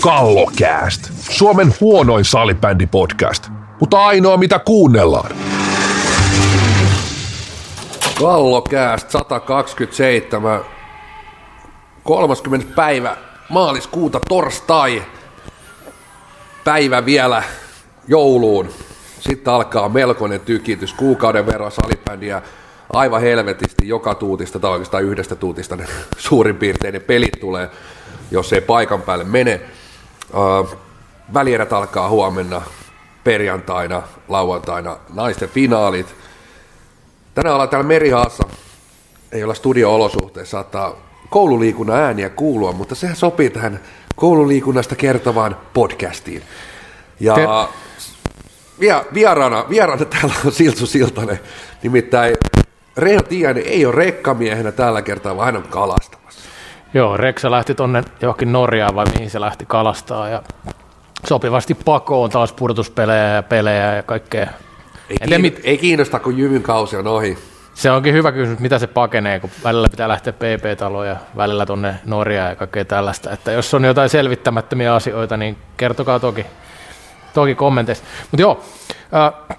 Kallokääst. Suomen huonoin salibändipodcast, mutta ainoa mitä kuunnellaan. Kallokääst 127. 30. päivä maaliskuuta torstai. Päivä vielä jouluun. Sitten alkaa melkoinen tykitys. Kuukauden verran salibändiä aivan helvetisti joka tuutista tai oikeastaan yhdestä tuutista ne suurin piirtein ne pelit tulee, jos ei paikan päälle mene. Välierät alkaa huomenna, perjantaina, lauantaina, naisten finaalit. Tänään ollaan täällä Merihaassa, ei olla studio-olosuhteissa, saattaa koululiikunnan ääniä kuulua, mutta sehän sopii tähän koululiikunnasta kertovaan podcastiin. Ja Te... via, vieraana, vieraana täällä on Siltu Siltanen, nimittäin Reijo Tiainen ei ole rekkamiehenä tällä kertaa, vaan hän on kalastamassa. Joo, Reksa lähti tonne johonkin Norjaan vai mihin se lähti kalastaa ja sopivasti pakoon taas pudotuspelejä ja pelejä ja kaikkea. Ei, kiinno, mit... ei kiinnosta, kun Jyvyn kausi on ohi. Se onkin hyvä kysymys, mitä se pakenee, kun välillä pitää lähteä PP-taloon ja välillä tonne Norjaan ja kaikkea tällaista. Että jos on jotain selvittämättömiä asioita, niin kertokaa toki, toki kommenteissa. Mutta joo, äh,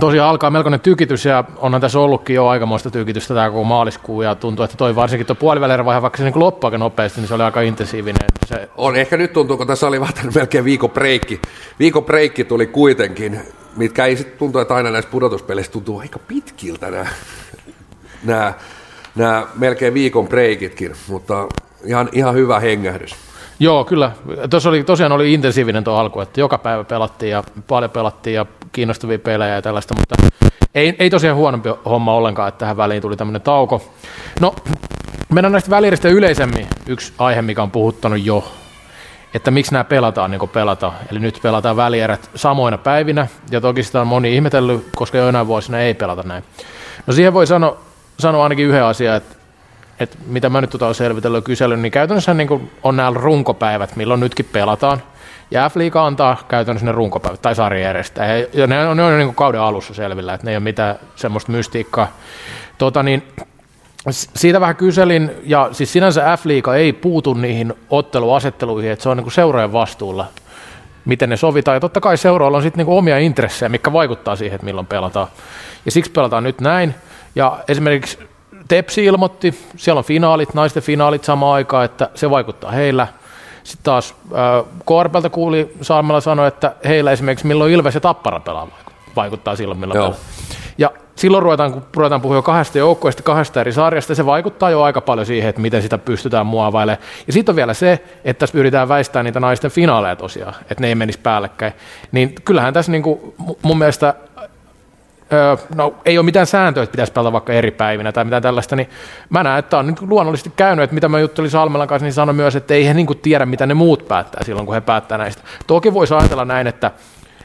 tosiaan alkaa melkoinen tykitys ja onhan tässä ollutkin jo aikamoista tykitystä tämä koko maaliskuu ja tuntuu, että toi varsinkin tuo puolivälierä vaikka se niin loppui aika nopeasti, niin se oli aika intensiivinen. Se... On, ehkä nyt tuntuu, kun tässä oli vähän melkein viikon breikki. Viikon breikki tuli kuitenkin, mitkä ei sitten tuntuu, että aina näissä pudotuspeleissä tuntuu aika pitkiltä nämä, nämä, nämä melkein viikon breikitkin, mutta ihan, ihan hyvä hengähdys. Joo, kyllä. Tuossa oli, tosiaan oli intensiivinen tuo alku, että joka päivä pelattiin ja paljon pelattiin ja kiinnostavia pelejä ja tällaista, mutta ei, ei tosiaan huonompi homma ollenkaan, että tähän väliin tuli tämmöinen tauko. No, mennään näistä välieristä yleisemmin yksi aihe, mikä on puhuttanut jo, että miksi nämä pelataan niin kuin pelataan. Eli nyt pelataan välierät samoina päivinä, ja toki sitä on moni ihmetellyt, koska joinain vuosina ei pelata näin. No siihen voi sanoa, sanoa ainakin yhden asian, että että mitä mä nyt tota olen selvitellyt kyselyn, niin käytännössä niin kuin on nämä runkopäivät, milloin nytkin pelataan. Ja F-liiga antaa käytännössä ne runkopäivät tai sarjajärjestä. Ja ne on, ne on niin kauden alussa selvillä, että ne ei ole mitään semmoista mystiikkaa. Tota niin, siitä vähän kyselin, ja siis sinänsä F-liiga ei puutu niihin otteluasetteluihin, että se on niin seuraajan vastuulla, miten ne sovitaan. Ja totta kai seuraalla on sitten niin omia intressejä, mikä vaikuttaa siihen, että milloin pelataan. Ja siksi pelataan nyt näin. Ja esimerkiksi Tepsi ilmoitti, siellä on finaalit, naisten finaalit samaan aikaan, että se vaikuttaa heillä. Sitten taas KRPltä kuuli Saamella sanoa, että heillä esimerkiksi milloin Ilves ja Tappara pelaa vaikuttaa silloin, milloin pelaa. Ja silloin ruvetaan, kun ruvetaan puhua kahdesta joukkoista, kahdesta eri sarjasta, se vaikuttaa jo aika paljon siihen, että miten sitä pystytään muovailemaan. Ja sitten on vielä se, että tässä yritetään väistää niitä naisten finaaleja tosiaan, että ne ei menisi päällekkäin. Niin kyllähän tässä niin kuin mun mielestä No ei ole mitään sääntöä, että pitäisi pelata vaikka eri päivinä tai mitään tällaista, niin mä näen, että on niin luonnollisesti käynyt, että mitä mä juttelin Salmelan kanssa, niin sano myös, että ei he niin kuin tiedä, mitä ne muut päättää silloin, kun he päättää näistä. Toki voisi ajatella näin, että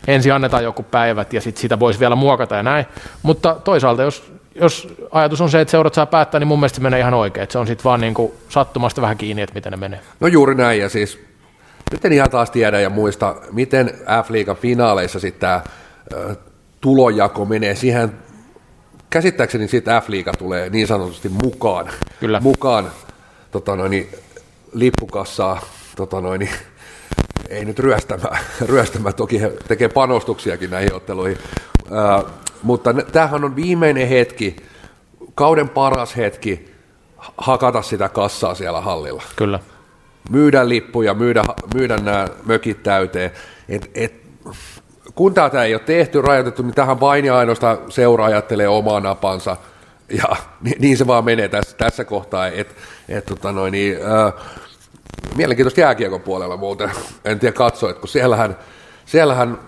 ensin annetaan joku päivät ja sitten sitä voisi vielä muokata ja näin, mutta toisaalta jos, jos ajatus on se, että seurat saa päättää, niin mun mielestä se menee ihan oikein, että se on sitten vaan niin kuin sattumasta vähän kiinni, että miten ne menee. No juuri näin, ja siis nyt en ihan taas tiedä ja muista, miten F-liigan finaaleissa sitten tämä tulojako menee siihen, käsittääkseni siitä F-liiga tulee niin sanotusti mukaan, Kyllä. mukaan tota noin, lippukassaa, tota noin, ei nyt ryöstämään, ryöstämään, toki he tekee panostuksiakin näihin otteluihin, uh, mutta tämähän on viimeinen hetki, kauden paras hetki hakata sitä kassaa siellä hallilla. Kyllä. Myydä lippuja, myydä, myydä nämä mökit täyteen. Et, et, kun tätä ei ole tehty, rajoitettu, niin tähän vain ja ainoastaan seura ajattelee omaa napansa, ja niin, niin se vaan menee tässä, tässä kohtaa, että et, tota noin, niin, äh, mielenkiintoista jääkiekon puolella muuten, en tiedä katsoa, kun siellähän, siellähän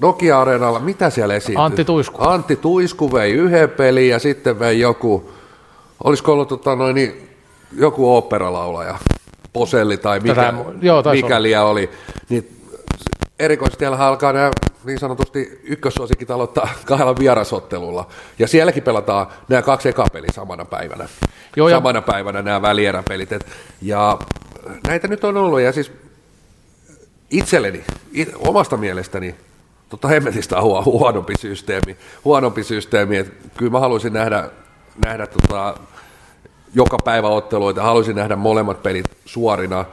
Nokia-areenalla, mitä siellä esiintyi? Antti Tuisku. Antti Tuisku vei yhden pelin ja sitten vei joku, olisiko ollut tota noin, niin, joku oopperalaulaja, Poselli tai mikä, Tätä, joo, mikäli oli, niin erikoisesti siellä alkaa nämä niin sanotusti ykkössuosikit aloittaa kahdella vierasottelulla. Ja sielläkin pelataan nämä kaksi eka peliä samana päivänä. Joo, samana ja... päivänä nämä välieräpelit. Et, ja näitä nyt on ollut, ja siis itselleni, it, omasta mielestäni, totta hemmetistä on huonompi systeemi, huonompi systeemi, että kyllä mä haluaisin nähdä, nähdä tota, joka päivä otteluita, haluaisin nähdä molemmat pelit suorina.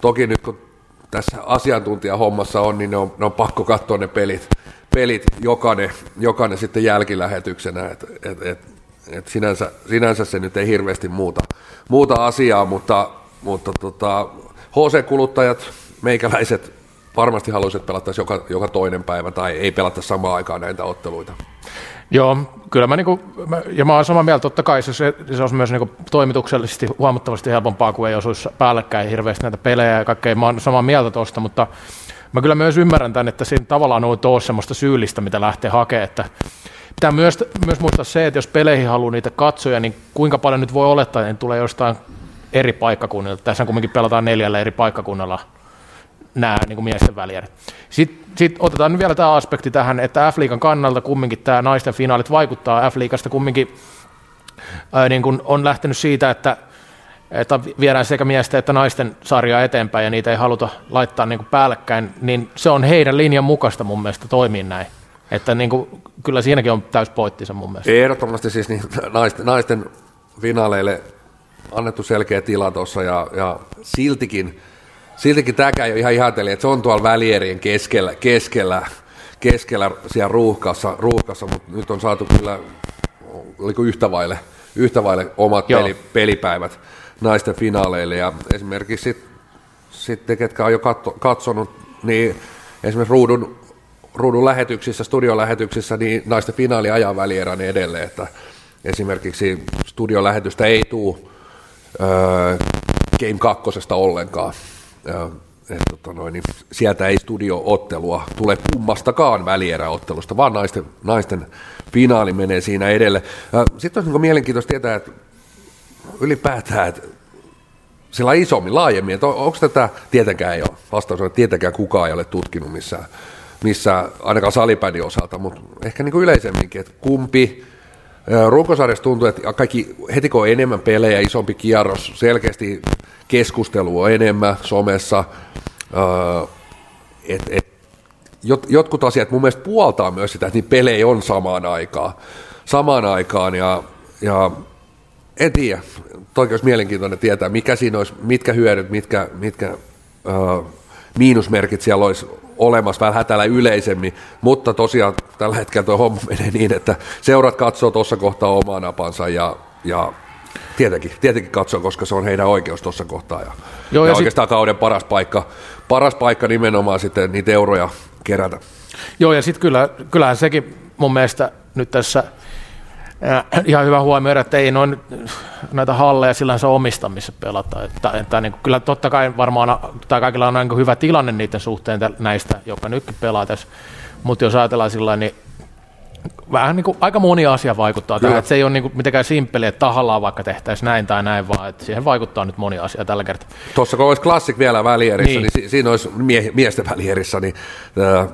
Toki nyt kun tässä asiantuntijahommassa on, niin ne on, ne on pakko katsoa ne pelit, pelit jokainen, jokainen sitten jälkilähetyksenä, että et, et, et sinänsä, sinänsä se nyt ei hirveästi muuta, muuta asiaa, mutta, mutta tota, HC-kuluttajat, meikäläiset varmasti haluaisivat pelata joka, joka toinen päivä tai ei pelata samaan aikaan näitä otteluita. Joo, kyllä mä, niinku, mä, ja mä oon samaa mieltä, totta kai se, se olisi myös niinku toimituksellisesti huomattavasti helpompaa, kuin ei osuisi päällekkäin hirveästi näitä pelejä ja kaikkea. Mä oon samaa mieltä tuosta, mutta mä kyllä myös ymmärrän tämän, että siinä tavallaan ei ole semmoista syyllistä, mitä lähtee hakemaan, että Pitää myös, myös muistaa se, että jos peleihin haluaa niitä katsoja, niin kuinka paljon nyt voi olettaa, että ne tulee jostain eri paikkakunnilta. Tässä kuitenkin pelataan neljällä eri paikkakunnalla nämä niin kuin miesten välijät. Sitten sit otetaan vielä tämä aspekti tähän, että F-liigan kannalta kumminkin tämä naisten finaalit vaikuttaa. F-liigasta kumminkin ää, niin kuin on lähtenyt siitä, että, että viedään sekä miesten että naisten sarjaa eteenpäin ja niitä ei haluta laittaa niin kuin päällekkäin, niin se on heidän linjan mukaista mun mielestä toimia näin. Että niin kuin, kyllä siinäkin on täys poittinsa mun mielestä. Ehdottomasti siis niin, naisten, naisten finaaleille annettu selkeä tila tuossa ja, ja siltikin, siltikin tämäkään ei ole ihan ihateli, että se on tuolla välierien keskellä, keskellä, keskellä siellä ruuhkassa, ruuhkassa mutta nyt on saatu kyllä oliko yhtä vaille, yhtä vaille omat peli, pelipäivät naisten finaaleille ja esimerkiksi sitten, sit ketkä on jo katso, katsonut, niin esimerkiksi ruudun ruudun lähetyksissä, studiolähetyksissä, niin naisten finaali ajaa välierän edelleen, että esimerkiksi studiolähetystä ei tule äh, Game 2 ollenkaan. Et, tota noin, niin sieltä ei studioottelua tule kummastakaan välieräottelusta, vaan naisten, naisten finaali menee siinä edelle. Sitten olisi niin mielenkiintoista tietää, että ylipäätään, että sillä isommin, laajemmin, että onko tätä, tietenkään ei ole, vastaus on, että tietenkään kukaan ei ole tutkinut missään missä ainakaan salipädin osalta, mutta ehkä niin kuin yleisemminkin, että kumpi Runkosarjassa tuntuu, että kaikki, heti kun on enemmän pelejä, isompi kierros, selkeästi keskustelu on enemmän somessa, et, et, jot, jotkut asiat mun mielestä puoltaa myös sitä, että niin pelejä on samaan aikaan, samaan aikaan ja, ja en tiedä, toki olisi mielenkiintoinen tietää, mikä siinä olisi, mitkä hyödyt, mitkä, mitkä uh, miinusmerkit siellä olisi olemassa vähän hätällä yleisemmin, mutta tosiaan tällä hetkellä tuo homma menee niin, että seurat katsoo tuossa kohtaa omaa napansa ja, ja tietenkin, tietenkin katsoo, koska se on heidän oikeus tuossa kohtaa. Ja, Joo, ja, ja oikeastaan sit... kauden paras paikka, paras paikka nimenomaan sitten niitä euroja kerätä. Joo, ja sitten kyllä, kyllähän sekin mun mielestä nyt tässä – ihan hyvä huomioida, että ei noin näitä halleja sillä se omista, missä pelataan. Että, että niin kyllä totta kai varmaan tai kaikilla on niin hyvä tilanne niiden suhteen näistä, joka nytkin pelaa tässä. Mutta jos ajatellaan sillä niin vähän niin kuin, aika moni asia vaikuttaa tähän, että se ei ole niin kuin mitenkään simppeli, että tahallaan vaikka tehtäisiin näin tai näin, vaan että siihen vaikuttaa nyt moni asia tällä kertaa. Tuossa kun olisi klassik vielä välierissä, niin, niin siinä olisi mie- miesten välierissä, niin äh,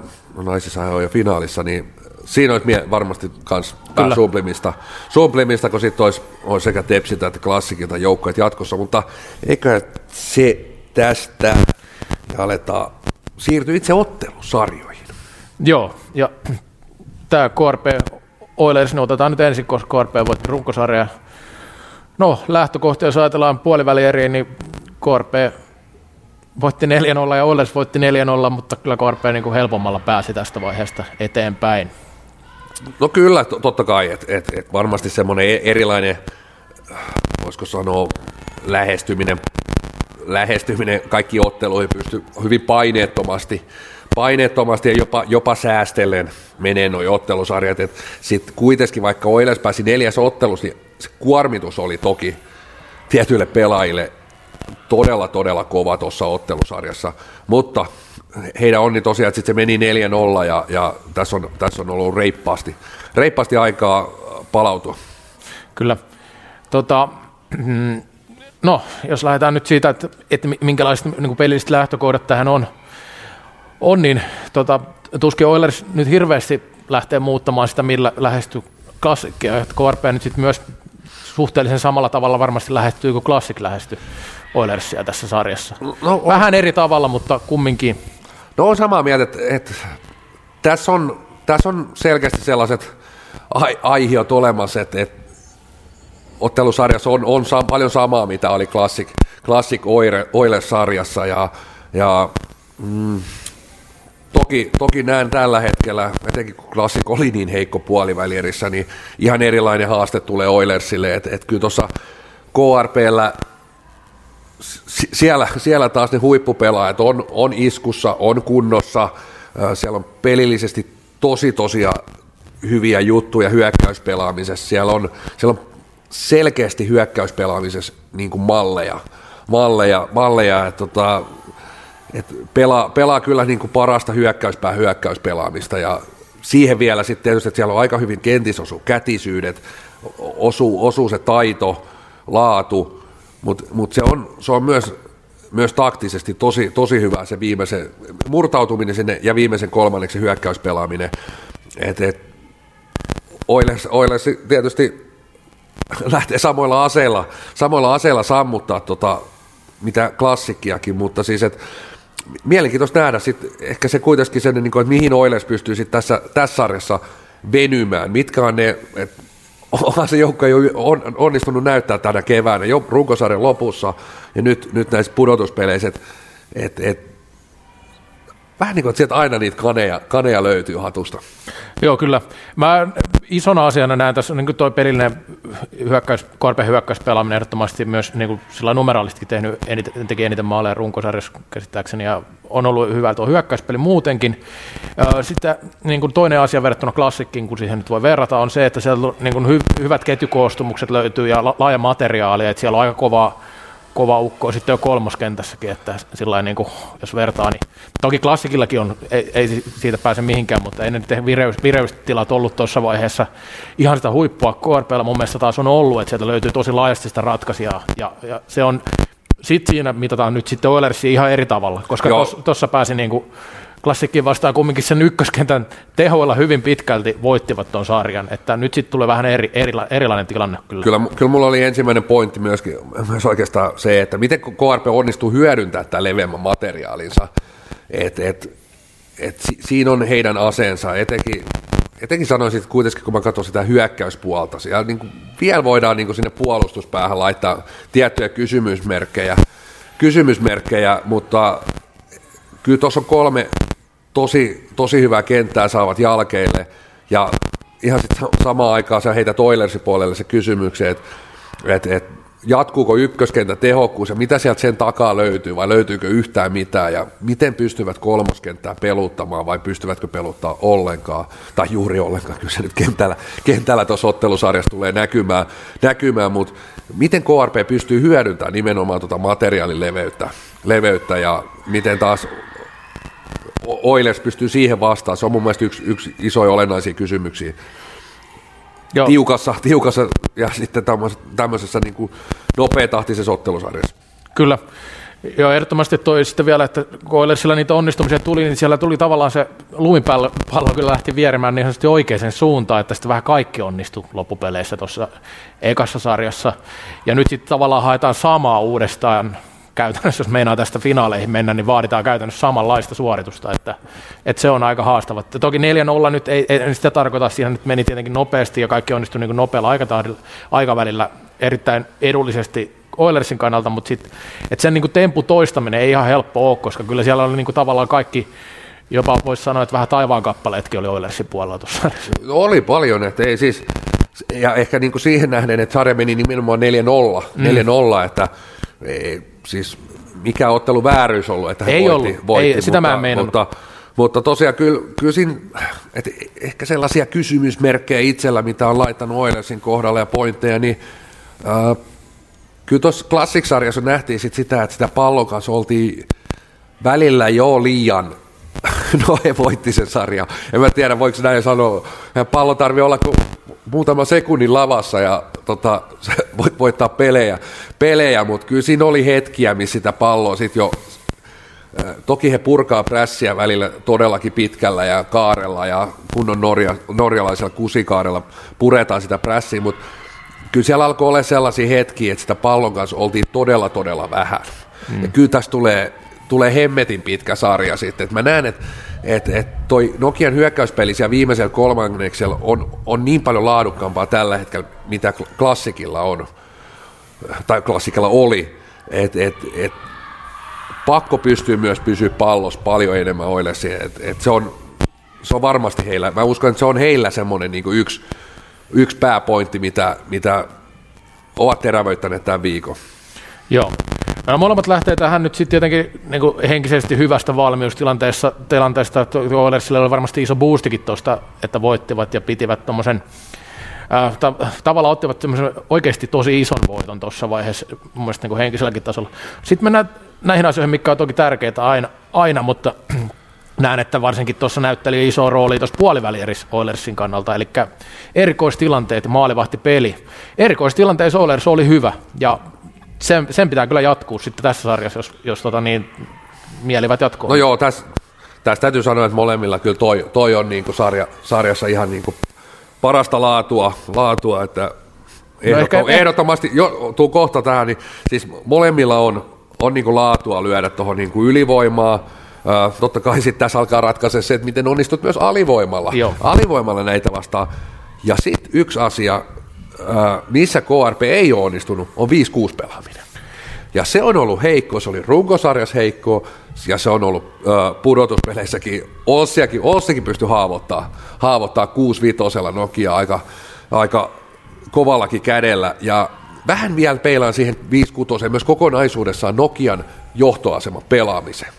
naisissa on jo finaalissa, niin siinä olisi mie- varmasti myös suplimista, suplimista, kun sitten olisi, olisi sekä tepsitä että klassikilta joukkoja jatkossa, mutta eikö se tästä ja aletaan siirtyä itse ottelusarjoihin. Joo, ja tämä KRP Oilers, niin otetaan nyt ensin, koska KRP voitti runkosarja. No, lähtökohtia, jos ajatellaan puolivälieriin, niin KRP voitti 4-0 ja Oilers voitti 4-0, mutta kyllä KRP niin kuin helpommalla pääsi tästä vaiheesta eteenpäin. No kyllä, totta kai, että et, et varmasti semmoinen e-, erilainen, voisiko sanoa, lähestyminen, lähestyminen kaikki otteluihin pystyy hyvin paineettomasti, paineettomasti ja jopa, jopa säästellen menee nuo ottelusarjat. Sitten kuitenkin, vaikka Oilers pääsi neljäs ottelus, niin se kuormitus oli toki tietyille pelaajille todella, todella kova tuossa ottelusarjassa, mutta heidän onni tosiaan, että sitten se meni 4-0 ja, ja tässä, on, tässä on ollut reippaasti, reippaasti aikaa palautua. Kyllä. Tota, no, jos lähdetään nyt siitä, että, että minkälaiset niin pelilliset lähtökohdat tähän on, on niin tota, tuskin Oilers nyt hirveästi lähtee muuttamaan sitä, millä lähestyy klassikkia. KRP nyt sitten myös suhteellisen samalla tavalla varmasti lähestyy kuin klassik lähestyy Oilersia tässä sarjassa. No, on. Vähän eri tavalla, mutta kumminkin. No on samaa mieltä, että, että tässä, on, tässä on selkeästi sellaiset ai, aihiot olemassa, että, että ottelusarjassa on, on sa, paljon samaa, mitä oli Classic, Classic Oilers-sarjassa ja, ja toki, toki näen tällä hetkellä, etenkin kun Classic oli niin heikko puolivälierissä, niin ihan erilainen haaste tulee Oilersille, että et kyllä tuossa KRPllä siellä, siellä taas ne huippupelaajat on, on iskussa, on kunnossa, Ö, siellä on pelillisesti tosi tosia hyviä juttuja hyökkäyspelaamisessa, siellä on, siellä on selkeästi hyökkäyspelaamisessa niin kuin malleja, malleja, malleja että tota, et pelaa, pelaa kyllä niin kuin parasta hyökkäyspää hyökkäyspelaamista. Ja siihen vielä sitten tietysti, että siellä on aika hyvin kentissä osuu kätisyydet, osuu, osuu se taito, laatu, mutta mut se, on, se on myös, myös taktisesti tosi, tosi hyvä se viimeisen murtautuminen sinne ja viimeisen kolmanneksi hyökkäyspelaaminen. Et, et, Oilers, Oilers tietysti lähtee samoilla aseilla, samoilla aseilla sammuttaa tota, mitä klassikkiakin, mutta siis et, mielenkiintoista nähdä sit, ehkä se kuitenkin sen, niin kuin, että mihin Oilers pystyy sit tässä, tässä sarjassa venymään, mitkä on ne, että onhan se joukko jo on, onnistunut näyttää tänä keväänä, jo runkosarjan lopussa. Ja nyt, nyt näissä pudotuspeleissä, että et, et, vähän niin kuin, että sieltä aina niitä kaneja, kaneja löytyy hatusta. Joo, kyllä. Mä isona asiana näen tässä niin tuo pelillinen hyökkäys, korpeen hyökkäyspelaaminen ehdottomasti myös niin kuin sillä numeraalistikin tehnyt eniten, teki eniten maaleja runkosarjassa käsittääkseni ja on ollut hyvä tuo hyökkäyspeli muutenkin. Sitten niin kuin toinen asia verrattuna klassikkiin, kun siihen nyt voi verrata, on se, että siellä niin kuin hy- hyvät ketjukoostumukset löytyy ja la- laaja materiaali, että siellä on aika kovaa kova ukko sitten jo kolmoskentässäkin, että sillä niin kuin, jos vertaa, niin toki klassikillakin on, ei, ei siitä pääse mihinkään, mutta ei ne vireys, vireystilat ollut tuossa vaiheessa ihan sitä huippua KRPllä mun mielestä taas on ollut, että sieltä löytyy tosi laajasti sitä ratkaisijaa ja, ja se on, sitten siinä mitataan nyt sitten Oilersia ihan eri tavalla, koska tuossa pääsi niin kuin, Klassikki vastaan kumminkin sen ykköskentän tehoilla hyvin pitkälti voittivat tuon sarjan, että nyt sitten tulee vähän eri, erila, erilainen tilanne kyllä. kyllä. Kyllä mulla oli ensimmäinen pointti myöskin, myös oikeastaan se, että miten KRP onnistuu hyödyntämään tämän leveämmän materiaalinsa, että et, et, siinä on heidän aseensa, etenkin, etenkin sanoisin, että kuitenkin kun mä katson sitä hyökkäyspuolta, siellä niin kuin, vielä voidaan niin kuin sinne puolustuspäähän laittaa tiettyjä kysymysmerkkejä, kysymysmerkkejä mutta kyllä tuossa on kolme tosi, tosi hyvää kenttää saavat jalkeille ja ihan sitten samaan aikaan sä heität Oilersin puolelle se kysymyksen, että et, et, jatkuuko ykköskenttä tehokkuus ja mitä sieltä sen takaa löytyy vai löytyykö yhtään mitään ja miten pystyvät kolmoskenttää peluttamaan vai pystyvätkö peluttaa ollenkaan? Tai juuri ollenkaan, kyllä se nyt kentällä, kentällä tuossa ottelusarjassa tulee näkymään, näkymään mutta miten KRP pystyy hyödyntämään nimenomaan tuota materiaalin leveyttä, leveyttä ja miten taas Oilers pystyy siihen vastaan. Se on mun mielestä yksi, yksi iso ja olennaisia kysymyksiä. Joo. Tiukassa, tiukassa ja sitten tämmöisessä, tämmöisessä niin kuin nopeatahtisessa ottelusarjassa. Kyllä. Joo, ehdottomasti toi sitten vielä, että kun Oilersilla niitä onnistumisia tuli, niin siellä tuli tavallaan se lumipallo kyllä lähti vierimään niin sanotusti oikeaan suuntaan, että sitten vähän kaikki onnistui loppupeleissä tuossa ekassa sarjassa. Ja nyt sitten tavallaan haetaan samaa uudestaan käytännössä, jos meinaa tästä finaaleihin mennä, niin vaaditaan käytännössä samanlaista suoritusta, että, että se on aika haastava. Toki 4-0 nyt ei, ei sitä tarkoita, siinä nyt meni tietenkin nopeasti ja kaikki onnistui niin nopealla aikavälillä erittäin edullisesti Oilersin kannalta, mutta sit, että sen niin tempu toistaminen ei ihan helppo ole, koska kyllä siellä oli niin tavallaan kaikki, jopa voisi sanoa, että vähän taivaan kappaleetkin oli Oilersin puolella tuossa. Oli paljon, että ei siis, ja ehkä niin kuin siihen nähden, että sarja meni nimenomaan 4-0, mm. 4-0 että ei, siis mikä ottelu vääryys ollut, että ei voitti, ollut. voitti ei, sitä mutta, mä en mutta, mutta tosiaan kyllä, kyllä siinä, että ehkä sellaisia kysymysmerkkejä itsellä, mitä on laittanut Oilersin kohdalla ja pointteja, niin äh, kyllä tuossa klassiksarjassa nähtiin sit sitä, että sitä pallon kanssa oltiin välillä jo liian no he voitti sen sarja. En mä tiedä, voiko näin sanoa. Pallo tarvii olla kuin muutama sekunnin lavassa ja tota, voit voittaa pelejä, pelejä mutta kyllä siinä oli hetkiä, missä sitä palloa sitten jo Toki he purkaa prässiä välillä todellakin pitkällä ja kaarella ja kunnon norja, norjalaisella kusikaarella puretaan sitä prässiä, mutta kyllä siellä alkoi olla sellaisia hetkiä, että sitä pallon kanssa oltiin todella todella vähän. Mm. Ja kyllä tässä tulee tulee hemmetin pitkä sarja sitten. Et mä näen, että et, et toi Nokian hyökkäyspeli siellä viimeisellä kolmanneksella on, on niin paljon laadukkaampaa tällä hetkellä, mitä klassikilla on, tai klassikilla oli. Et, et, et, pakko pystyy myös pysyä pallossa paljon enemmän Oilersiin. Et, et se, on, se on varmasti heillä, mä uskon, että se on heillä semmoinen niin yksi, yksi pääpointti, mitä, mitä ovat terävöittäneet tämän viikon. Joo. No, molemmat lähtee tähän nyt sitten tietenkin niin kuin henkisesti hyvästä valmiustilanteesta, tilanteesta. Oilersille oli varmasti iso boostikin tuosta, että voittivat ja pitivät tuommoisen äh, ta- tavallaan ottivat oikeasti tosi ison voiton tuossa vaiheessa, mun mielestä niin henkiselläkin tasolla. Sitten mennään näihin asioihin, mikä on toki tärkeitä aina, aina mutta näen, että varsinkin tuossa näytteli iso rooli tuossa puolivälierissä Oilersin kannalta, eli erikoistilanteet ja maalivahtipeli. Erikoistilanteessa Oilers oli hyvä, ja sen, sen pitää kyllä jatkuu sitten tässä sarjassa, jos, jos tota niin, mielivät jatkuu. No joo, tässä, tässä täytyy sanoa, että molemmilla kyllä toi, toi on niin kuin sarja, sarjassa ihan niin kuin parasta laatua, laatua että ehdottom, no ehkä, ehdottomasti, jo, tuu kohta tähän, niin siis molemmilla on, on niin kuin laatua lyödä tuohon niin kuin ylivoimaa, Uh, totta kai sitten tässä alkaa ratkaista se, että miten onnistut myös alivoimalla. Joo. Alivoimalla näitä vastaan. Ja sitten yksi asia, missä KRP ei ole onnistunut, on 5-6 pelaaminen. Ja se on ollut heikko, se oli runkosarjas heikko, ja se on ollut uh, pudotuspeleissäkin, Olssiakin, Olssikin pystyi haavoittaa, haavoittaa 6 vitosella Nokia aika, aika kovallakin kädellä, ja vähän vielä peilaan siihen 5 myös kokonaisuudessaan Nokian johtoasema pelaamisen.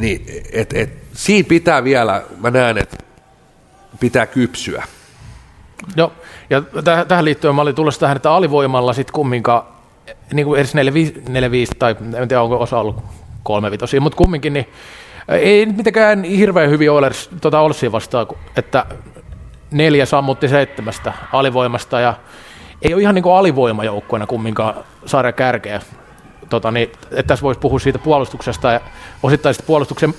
Niin, et, et, siinä pitää vielä, mä näen, että pitää kypsyä. Joo, ja täh- tähän liittyen mä olin tulossa tähän, että alivoimalla sitten kumminkaan, niin kuin edes 4-5, tai en tiedä onko osa ollut 3 mutta kumminkin, niin ei nyt mitenkään hirveän hyvin Oilers tuota Olssia vastaan, että neljä sammutti seitsemästä alivoimasta, ja ei ole ihan niin kuin alivoimajoukkoina kumminkaan saada kärkeä. Tota, niin, että tässä voisi puhua siitä puolustuksesta ja osittain puolustuksen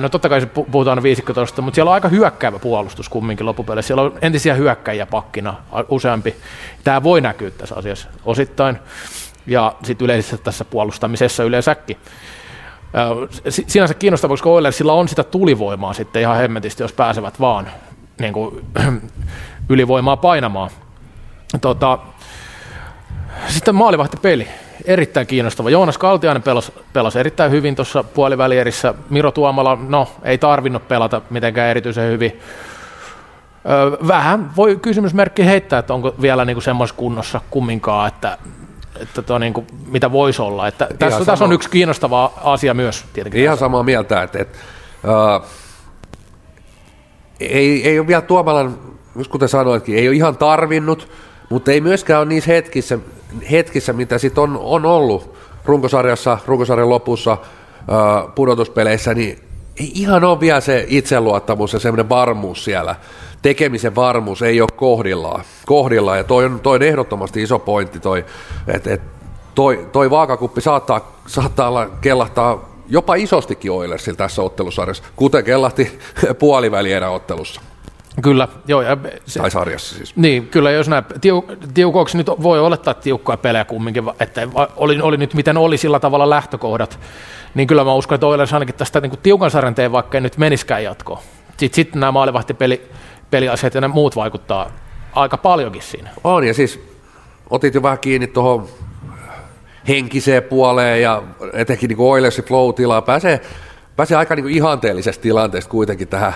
No totta kai se puhutaan viisikkotosta, mutta siellä on aika hyökkäävä puolustus kumminkin loppupeleissä. Siellä on entisiä hyökkäjiä pakkina useampi. Tämä voi näkyä tässä asiassa osittain ja sitten yleisessä tässä puolustamisessa yleensäkin. Sinänsä kiinnostavaa, koska Oilersilla on sitä tulivoimaa sitten ihan hemmetisti, jos pääsevät vaan niin kuin, ylivoimaa painamaan. Tota, sitten maalivahtipeli erittäin kiinnostava. Joonas Kaltiainen pelasi, pelasi erittäin hyvin tuossa puolivälierissä. Miro Tuomala, no ei tarvinnut pelata mitenkään erityisen hyvin. Öö, vähän voi kysymysmerkki heittää, että onko vielä niinku semmoisessa kunnossa kumminkaan, että, että to, niinku, mitä voisi olla. Että tässä, tässä on yksi kiinnostava asia myös tietenkin. Ihan samaa mieltä, että, että uh, ei, ei ole vielä Tuomalan, just kuten sanoitkin, ei ole ihan tarvinnut, mutta ei myöskään ole niissä hetkissä, hetkissä mitä sitten on, on ollut runkosarjassa, runkosarjan lopussa, pudotuspeleissä, niin ei ihan ole vielä se itseluottamus ja semmoinen varmuus siellä. Tekemisen varmuus ei ole kohdillaan. kohdillaan ja toi on, toi on ehdottomasti iso pointti, toi, että et, toi, toi vaakakuppi saattaa, saattaa olla, kellahtaa jopa isostikin Oilersilla tässä ottelusarjassa, kuten kellahti puolivälierä ottelussa. Kyllä, joo. Ja se, tai sarjassa siis. Niin, kyllä, jos nämä tiu, tiukoiksi nyt voi olettaa tiukkoja pelejä kumminkin, että oli, oli nyt miten oli sillä tavalla lähtökohdat, niin kyllä mä uskon, että Oilers ainakin tästä niin kuin tiukan sarjan teen, vaikka ei nyt meniskään jatkoon. Sitten, sitten nämä maalivahtipeli, peliasiat ja ne muut vaikuttaa aika paljonkin siinä. On, ja siis otit jo vähän kiinni tuohon henkiseen puoleen ja etenkin niin Oilersin flow-tilaa, pääsee, pääsee aika niin kuin ihanteellisesta tilanteesta kuitenkin tähän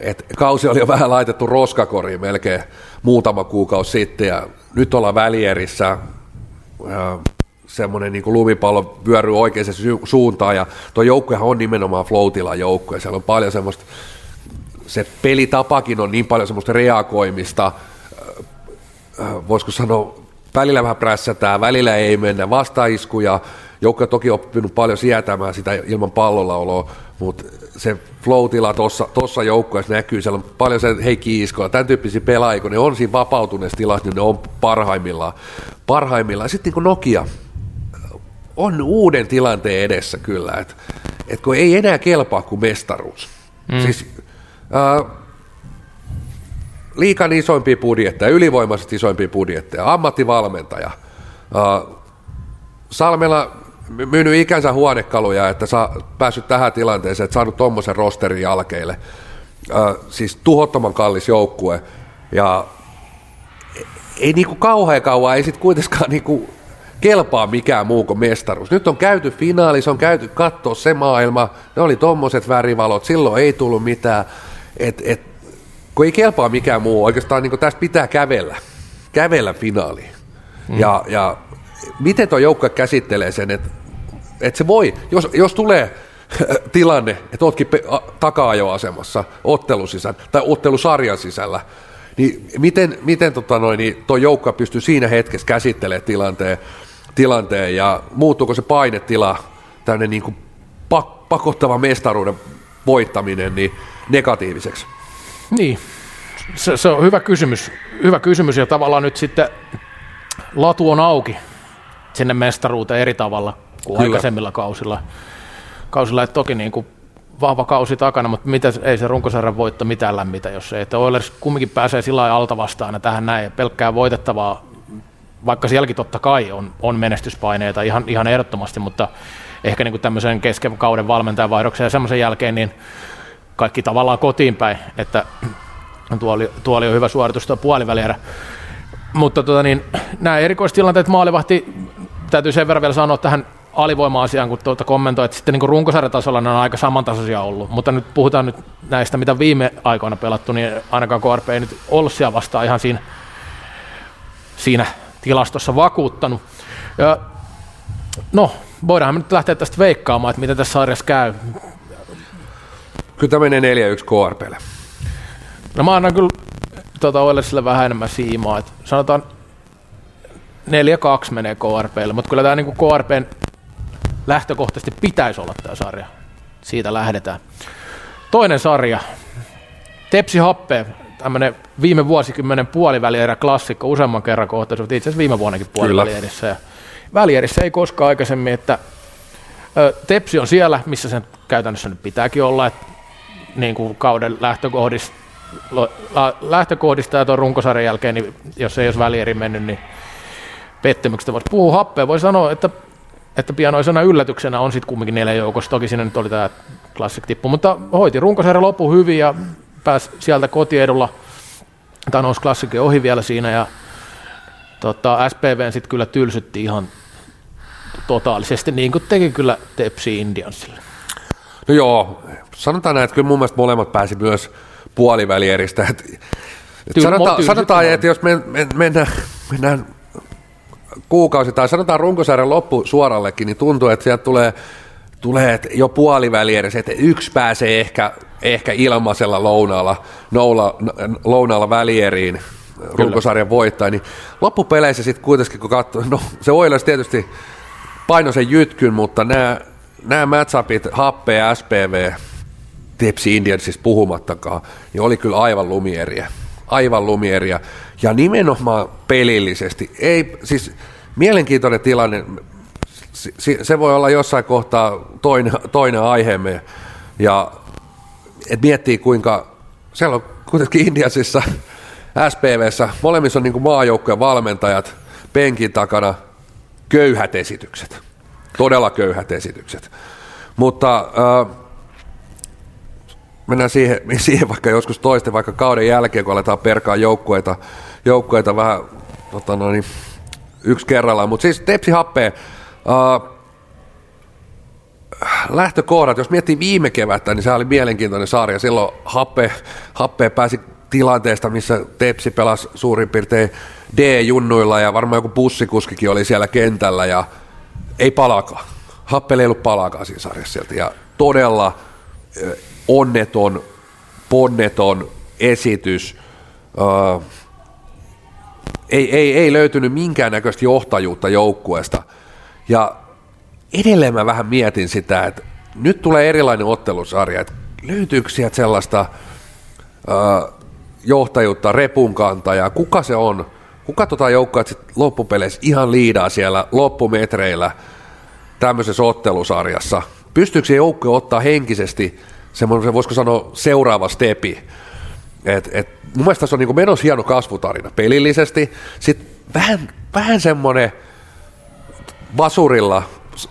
et kausi oli jo vähän laitettu roskakoriin melkein muutama kuukausi sitten ja nyt ollaan välierissä. Semmoinen niin lumipallo vyöryy oikeaan suuntaan ja tuo joukkuehan on nimenomaan floatilla joukkue. Siellä on paljon semmoista, se pelitapakin on niin paljon semmoista reagoimista, voisiko sanoa, välillä vähän prässätään, välillä ei mennä vastaiskuja. Joukkue toki oppinut paljon sietämään sitä ilman pallolla oloa, mutta se flow-tila tuossa joukkueessa näkyy, siellä on paljon se Heikki Iskola, tämän tyyppisiä pelaajia, kun ne on siinä vapautuneessa tilassa, niin ne on parhaimmillaan. parhaimmillaan. Sitten niin Nokia on uuden tilanteen edessä kyllä, että et kun ei enää kelpaa kuin mestaruus. Mm. Siis, äh, liikan isoimpia budjetteja, ylivoimaisesti isoimpia budjetteja, ammattivalmentaja. Äh, Salmela myynyt ikänsä huonekaluja, että saa päässyt tähän tilanteeseen, että saanut tuommoisen rosterin jälkeille. Äh, siis tuhottoman kallis joukkue. Ja ei niinku kauhean kauan, ei sitten kuitenkaan niinku kelpaa mikään muu kuin mestaruus. Nyt on käyty finaalis, on käyty katsoa se maailma, ne oli tommoset värivalot, silloin ei tullut mitään. Et, et, kun ei kelpaa mikään muu, oikeastaan niin tästä pitää kävellä, kävellä finaaliin. Mm. Ja, ja miten tuo joukko käsittelee sen, että, että se voi, jos, jos tulee tilanne, että ootkin taka-ajoasemassa ottelun sisällä, tai ottelusarjan sisällä, niin miten, miten tota noin, niin tuo joukko pystyy siinä hetkessä käsittelemään tilanteen, tilanteen ja muuttuuko se painetila, tämmöinen niin kuin pak, pakottava mestaruuden voittaminen niin negatiiviseksi? Niin, se, se on hyvä kysymys. Hyvä kysymys ja tavallaan nyt sitten latu on auki sinne mestaruuteen eri tavalla kuin Kyllä. aikaisemmilla kausilla. kausilla että toki niin kuin vahva kausi takana, mutta mitä, ei se runkosarjan voitto mitään lämmitä, jos ei. Että Oilers kumminkin pääsee sillä lailla alta vastaan ja tähän näin, pelkkää voitettavaa, vaikka sielläkin totta kai on, on menestyspaineita ihan, ihan ehdottomasti, mutta ehkä niin kuin tämmöisen kesken kauden valmentajan vaihdoksen ja semmoisen jälkeen, niin kaikki tavallaan kotiin päin, että tuo oli, tuo oli jo hyvä suoritus tuo puolivälierä. Mutta tota niin, nämä erikoistilanteet maalivahti, täytyy sen verran vielä sanoa tähän alivoima-asiaan, kun tuota kommentoi, että sitten niin runkosarjatasolla ne on aika samantasoisia ollut, mutta nyt puhutaan nyt näistä, mitä viime aikoina pelattu, niin ainakaan KRP ei nyt ollut siellä vastaan ihan siinä, siinä tilastossa vakuuttanut. Ja, no, voidaan nyt lähteä tästä veikkaamaan, että miten tässä sarjassa käy. Kyllä tämä menee 4-1 KRPlle. No mä annan kyllä tuota Oilersille vähän enemmän siimaa, että sanotaan 4-2 menee KRPlle, mutta kyllä tämä niin KRPn lähtökohtaisesti pitäisi olla tämä sarja. Siitä lähdetään. Toinen sarja, Tepsi Happe, tämmöinen viime vuosikymmenen puolivälierä klassikko, useamman kerran kohtaisi, itse asiassa viime vuonnakin puolivälierissä. Ja välierissä ei koskaan aikaisemmin, että Tepsi on siellä, missä sen käytännössä nyt pitääkin olla, että niin kuin kauden lähtökohdista, lähtökohdista ja tuon runkosarjan jälkeen, niin jos ei olisi välieri mennyt, niin pettymyksestä voisi puhua happea. Voi sanoa, että että pianoisena yllätyksenä on sitten kumminkin neljä joukossa. Toki siinä nyt oli tämä Classic tippu, mutta hoiti runkosarja loppu hyvin ja pääsi sieltä kotiedulla. Tämä nousi Classicin ohi vielä siinä ja tota, SPVn sitten kyllä tylsytti ihan totaalisesti, niin kuin teki kyllä Tepsi Indiansille. No joo, sanotaan näin, että kyllä mun mielestä molemmat pääsi myös puolivälieristä. Et, et sanotaan, sanotaan että jos me, me, mennään, mennään kuukausi tai sanotaan runkosarjan loppu suorallekin, niin tuntuu, että sieltä tulee, tulee jo puoliväli edes, että yksi pääsee ehkä, ehkä ilmaisella lounaalla, noula, lounaalla välieriin runkosarjan voittaa, niin loppupeleissä sitten kuitenkin, kun katsoo, no se Oilers tietysti paino sen jytkyn, mutta nämä, nämä matchupit, Happe ja SPV, Tepsi Indiansissa puhumattakaan, niin oli kyllä aivan lumieriä. Aivan lumieria. Ja nimenomaan pelillisesti. Ei, siis mielenkiintoinen tilanne. Se voi olla jossain kohtaa toinen, toinen aiheemme. Ja et miettii kuinka, siellä on kuitenkin Indiasissa, SPVssä, molemmissa on niin maajoukkojen valmentajat penkin takana, köyhät esitykset. Todella köyhät esitykset. Mutta äh, mennään siihen, siihen vaikka joskus toisten, vaikka kauden jälkeen, kun aletaan perkaa joukkueita, joukkueita vähän tota noin, yksi kerrallaan. Mutta siis Tepsi Happee, uh, lähtökohdat, jos miettii viime kevättä, niin se oli mielenkiintoinen sarja. Silloin Happe, Happe pääsi tilanteesta, missä Tepsi pelasi suurin piirtein D-junnuilla ja varmaan joku bussikuskikin oli siellä kentällä ja ei palaka. Happe ei ollut palakaan siinä sarjassa sieltä ja todella onneton, ponneton esitys. Uh, ei, ei, ei löytynyt minkäännäköistä johtajuutta joukkueesta. Ja edelleen mä vähän mietin sitä, että nyt tulee erilainen ottelusarja, että löytyykö sieltä sellaista johtajuutta, repunkantajaa, kuka se on, kuka tota joukkoa loppupeleissä ihan liidaa siellä loppumetreillä tämmöisessä ottelusarjassa. Pystyykö se joukko ottaa henkisesti semmoinen, voisiko sanoa, seuraava stepi. Et, et, mun mielestä tässä on niin menossa hieno kasvutarina pelillisesti. Sitten vähän, vähän semmoinen vasurilla,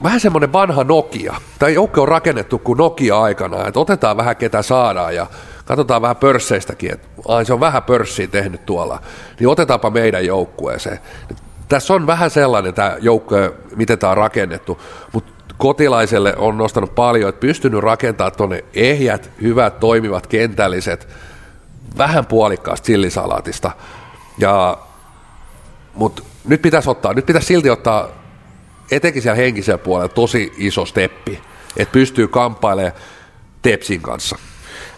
vähän semmoinen vanha Nokia. Tämä joukko on rakennettu kuin Nokia aikana, että otetaan vähän ketä saadaan ja katsotaan vähän pörsseistäkin, että ai se on vähän pörssiä tehnyt tuolla, niin otetaanpa meidän joukkueeseen. tässä on vähän sellainen tämä joukko, miten tämä on rakennettu, mutta kotilaiselle on nostanut paljon, että pystynyt rakentamaan tuonne ehjät, hyvät, toimivat, kentälliset, vähän puolikkaasta sillisalaatista. Ja, mutta nyt pitäisi ottaa, nyt pitäisi silti ottaa etenkin siellä henkisellä puolella tosi iso steppi, että pystyy kamppailemaan Tepsin kanssa.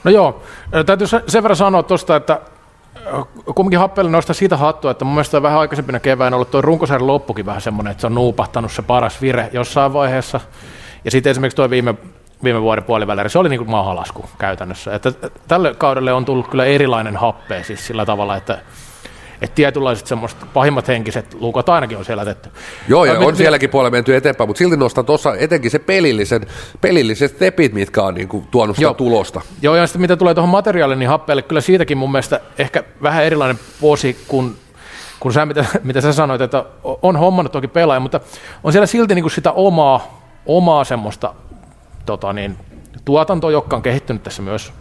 No joo, täytyy sen verran sanoa tuosta, että kumminkin Happelle nostaa siitä hattua, että mun mielestä vähän aikaisempina keväänä ollut tuo runkosarjan loppukin vähän semmoinen, että se on nuupahtanut se paras vire jossain vaiheessa. Ja sitten esimerkiksi tuo viime, viime vuoden puoliväli, se oli niin kuin mahalasku käytännössä. Että tälle kaudelle on tullut kyllä erilainen happe siis sillä tavalla, että että tietynlaiset semmoista pahimmat henkiset lukot ainakin on siellä tehty. Joo, ja on sielläkin puolella menty eteenpäin, mutta silti nostan tuossa etenkin se pelillisen, pelilliset tepit, mitkä on niinku tuonut sitä Joo. tulosta. Joo, ja sitten mitä tulee tuohon materiaaliin, niin happeelle, kyllä siitäkin mun mielestä ehkä vähän erilainen vuosi kuin kun sä, mitä, mitä sä sanoit, että on hommannut toki pelaaja, mutta on siellä silti niin kuin sitä omaa, omaa semmoista tota niin, tuotantoa, joka on kehittynyt tässä myös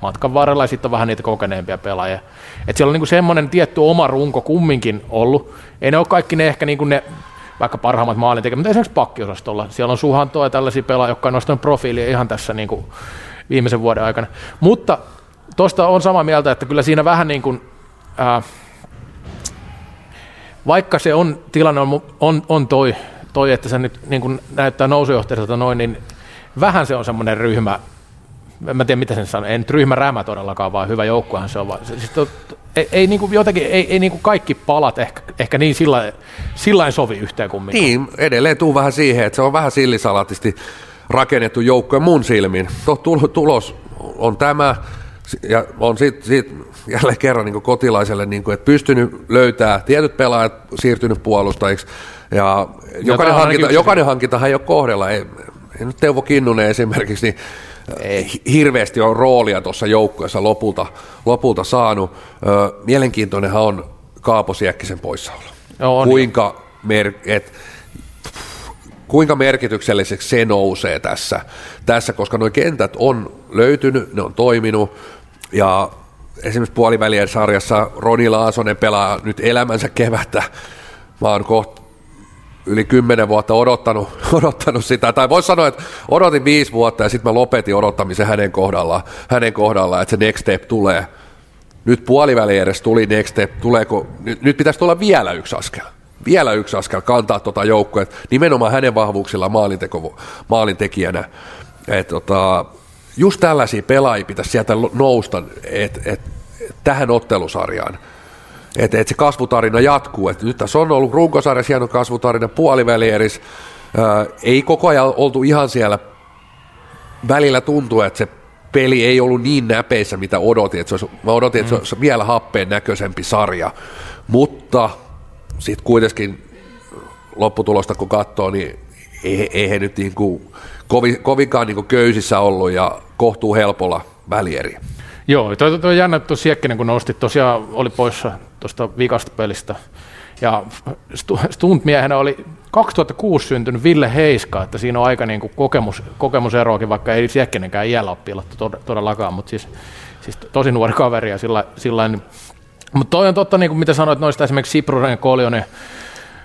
matkan varrella ja sitten on vähän niitä kokeneempia pelaajia. Et siellä on niinku semmoinen tietty oma runko kumminkin ollut. Ei ne ole kaikki ne ehkä niinku ne vaikka parhaimmat maalintekijät, mutta esimerkiksi pakkiosastolla. Siellä on Suhantoa ja tällaisia pelaajia, jotka on nostanut profiilia ihan tässä niinku viimeisen vuoden aikana. Mutta tuosta on samaa mieltä, että kyllä siinä vähän niin kuin, ää, vaikka se on, tilanne on, on, on toi, toi, että se nyt niin kuin näyttää nousujohtajalta noin, niin vähän se on semmoinen ryhmä, en tiedä mitä sen sanoo, ei nyt ryhmärämä todellakaan, vaan hyvä joukkuehan se on. Vaan, siis to, ei, ei niin kuin jotenkin, ei, ei niin kuin kaikki palat ehkä, ehkä niin sillä, sillain sovi yhteen kumminkaan. Niin, edelleen tuu vähän siihen, että se on vähän sillisalatisti rakennettu joukkue mun silmin. Tulos on tämä, ja on sitten sit jälleen kerran niin kotilaiselle, niin kuin, että pystynyt löytää tietyt pelaajat siirtynyt puolustajiksi, ja jokainen, hankinta, jokainen hankintahan ei ole kohdella, ei nyt Teuvo Kinnunen esimerkiksi, niin ei. hirveästi on roolia tuossa joukkueessa lopulta, lopulta saanut. mielenkiintoinenhan on Kaapo Siekkisen poissaolo. No, on kuinka, mer- et, kuinka merkitykselliseksi se nousee tässä, tässä koska nuo kentät on löytynyt, ne on toiminut ja esimerkiksi puolivälien sarjassa Roni Laasonen pelaa nyt elämänsä kevättä. Mä oon kohta yli kymmenen vuotta odottanut, odottanut sitä, tai voisi sanoa, että odotin viisi vuotta ja sitten mä lopetin odottamisen hänen kohdallaan, hänen kohdallaan, että se next step tulee. Nyt puoliväli edes tuli next step, tuleeko, nyt, nyt pitäisi tulla vielä yksi askel. Vielä yksi askel kantaa tuota joukkoa, nimenomaan hänen vahvuuksilla maalinteko, maalintekijänä. Et, tota, just tällaisia pelaajia pitäisi sieltä nousta et, et, tähän ottelusarjaan että et se kasvutarina jatkuu. Et nyt tässä on ollut runkosarjassa hieno kasvutarina puolivälieris. Ää, ei koko ajan oltu ihan siellä. Välillä tuntuu, että se peli ei ollut niin näpeissä, mitä odotin. Että se olisi, mä odotin, että se mm. olisi vielä happeen näköisempi sarja. Mutta sitten kuitenkin lopputulosta kun katsoo, niin ei, ei he nyt niin kuin, kovin, kovinkaan niin kuin köysissä ollut ja kohtuu helpolla välieri. Joo, tuo, tuo jännä tuo Siekkinen, kun nosti, tosiaan oli poissa tuosta vikasta pelistä. Ja stuntmiehenä oli 2006 syntynyt Ville Heiska, että siinä on aika niin kuin kokemus, kokemuseroakin, vaikka ei Siekkinenkään iällä ole pilattu todellakaan, mutta siis, siis tosi nuori kaveri ja sillä, sillä mutta toi on totta, niin kuin mitä sanoit noista esimerkiksi Siprunen, Koljonen,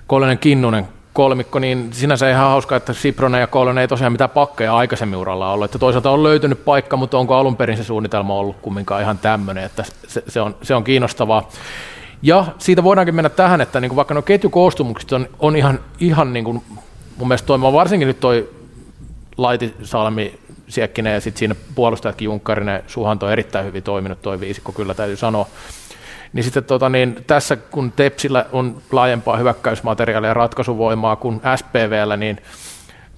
Koljonen, Kinnunen, kolmikko, niin sinänsä ihan hauska, että Sipronen ja Koljonen ei tosiaan mitään pakkeja aikaisemmin uralla ollut. Että toisaalta on löytynyt paikka, mutta onko alun perin se suunnitelma ollut kumminkaan ihan tämmöinen, että se, se, on, se on kiinnostavaa. Ja siitä voidaankin mennä tähän, että niin kuin vaikka nuo ketjukoostumukset on, on ihan, ihan niin kuin mun mielestä toimiva, varsinkin nyt toi Laiti Salmi, Siekkinen ja sitten siinä puolustajatkin Junkkarinen, Suhanto on erittäin hyvin toiminut toi viisikko, kyllä täytyy sanoa. Niin sitten tota, niin tässä kun Tepsillä on laajempaa hyökkäysmateriaalia ja ratkaisuvoimaa kuin SPVllä, niin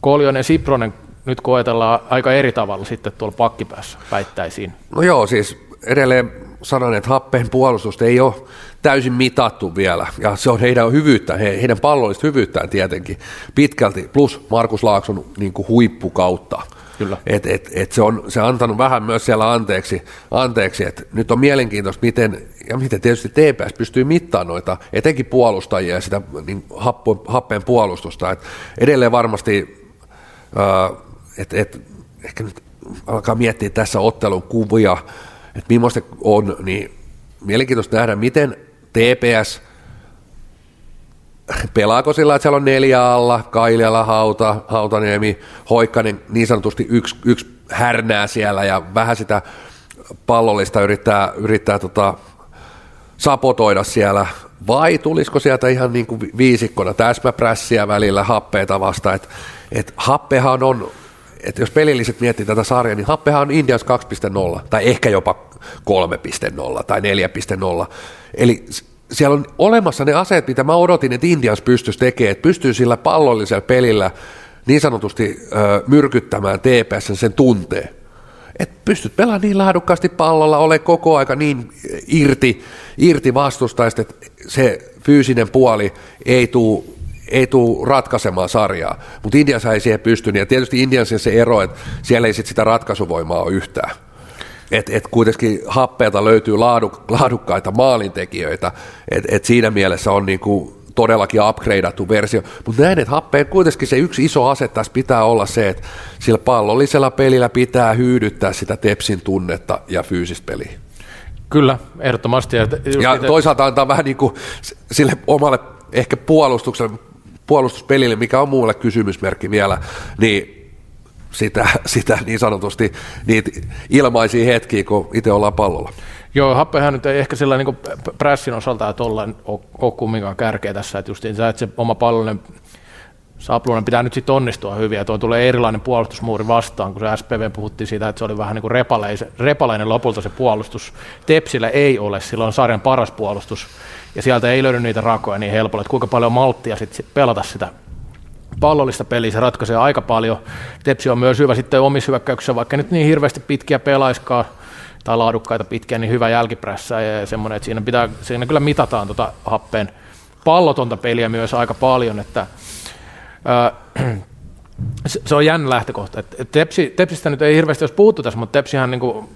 Koljonen Sipronen nyt koetellaan aika eri tavalla sitten tuolla pakkipäässä, väittäisiin. No joo, siis edelleen sanon, että happeen puolustusta ei ole täysin mitattu vielä, ja se on heidän hyvyyttä, heidän pallollista hyvyyttään tietenkin pitkälti, plus Markus Laakson niin kuin huippukautta. Kyllä. Et, et, et se on se antanut vähän myös siellä anteeksi, anteeksi että nyt on mielenkiintoista, miten, ja miten tietysti TPS pystyy mittaamaan noita, etenkin puolustajia ja sitä niin happo, happeen puolustusta. Et edelleen varmasti, äh, että et, ehkä nyt alkaa miettiä tässä ottelun kuvia, että millaista on, niin mielenkiintoista nähdä, miten TPS pelaako sillä, että siellä on neljä alla, Kailiala, Hauta, Hautaniemi, Hoikkanen, niin sanotusti yksi, yksi härnää siellä ja vähän sitä pallollista yrittää, yrittää tota, sapotoida siellä, vai tulisiko sieltä ihan niin kuin viisikkona täsmäprässiä välillä happeita vasta, että et happehan on, että jos pelilliset miettii tätä sarjaa, niin happehan on Indians 2.0 tai ehkä jopa 3.0 tai 4.0, eli siellä on olemassa ne aseet, mitä mä odotin, että Indians pystyisi tekemään, että pystyy sillä pallollisella pelillä niin sanotusti ö, myrkyttämään TPS sen tunteen. Että pystyt pelaamaan niin laadukkaasti pallolla, ole koko aika niin irti, irti vastustajista, että se fyysinen puoli ei tule ei tule ratkaisemaan sarjaa, mutta Indians ei siihen pystynyt, ja tietysti Indiansin se ero, että siellä ei sit sitä ratkaisuvoimaa ole yhtään. Et, et kuitenkin happeelta löytyy laaduk, laadukkaita maalintekijöitä, että et siinä mielessä on niinku todellakin upgradeattu versio, mutta näin, että happeen kuitenkin se yksi iso ase tässä pitää olla se, että sillä pallollisella pelillä pitää hyydyttää sitä tepsin tunnetta ja fyysistä peliä. Kyllä, ehdottomasti. Ja, ja toisaalta antaa vähän niin kuin sille omalle ehkä puolustukselle, puolustuspelille, mikä on muulle kysymysmerkki vielä, niin sitä, sitä niin sanotusti niitä ilmaisia hetkiä, kun itse ollaan pallolla. Joo, Happehän nyt ei ehkä sillä niin pressin osalta, että ollaan ole kumminkaan kärkeä tässä, että just että se oma pallollinen Sapluunen pitää nyt sitten onnistua hyvin, ja tuo tulee erilainen puolustusmuuri vastaan, kun se SPV puhuttiin siitä, että se oli vähän niin kuin repaleinen lopulta se puolustus. Tepsillä ei ole, sillä on sarjan paras puolustus, ja sieltä ei löydy niitä rakoja niin helpolla, että kuinka paljon malttia sitten pelata sitä pallollista peliä, se ratkaisee aika paljon. Tepsi on myös hyvä sitten omissa hyökkäyksissä, vaikka nyt niin hirveästi pitkiä pelaiskaa tai laadukkaita pitkiä, niin hyvä jälkiprässä ja semmoinen, että siinä, pitää, siinä kyllä mitataan tota happeen pallotonta peliä myös aika paljon, että ää, se on jännä lähtökohta. Et tepsi, tepsistä nyt ei hirveästi jos puhuttu tässä, mutta Tepsihän niin kuin,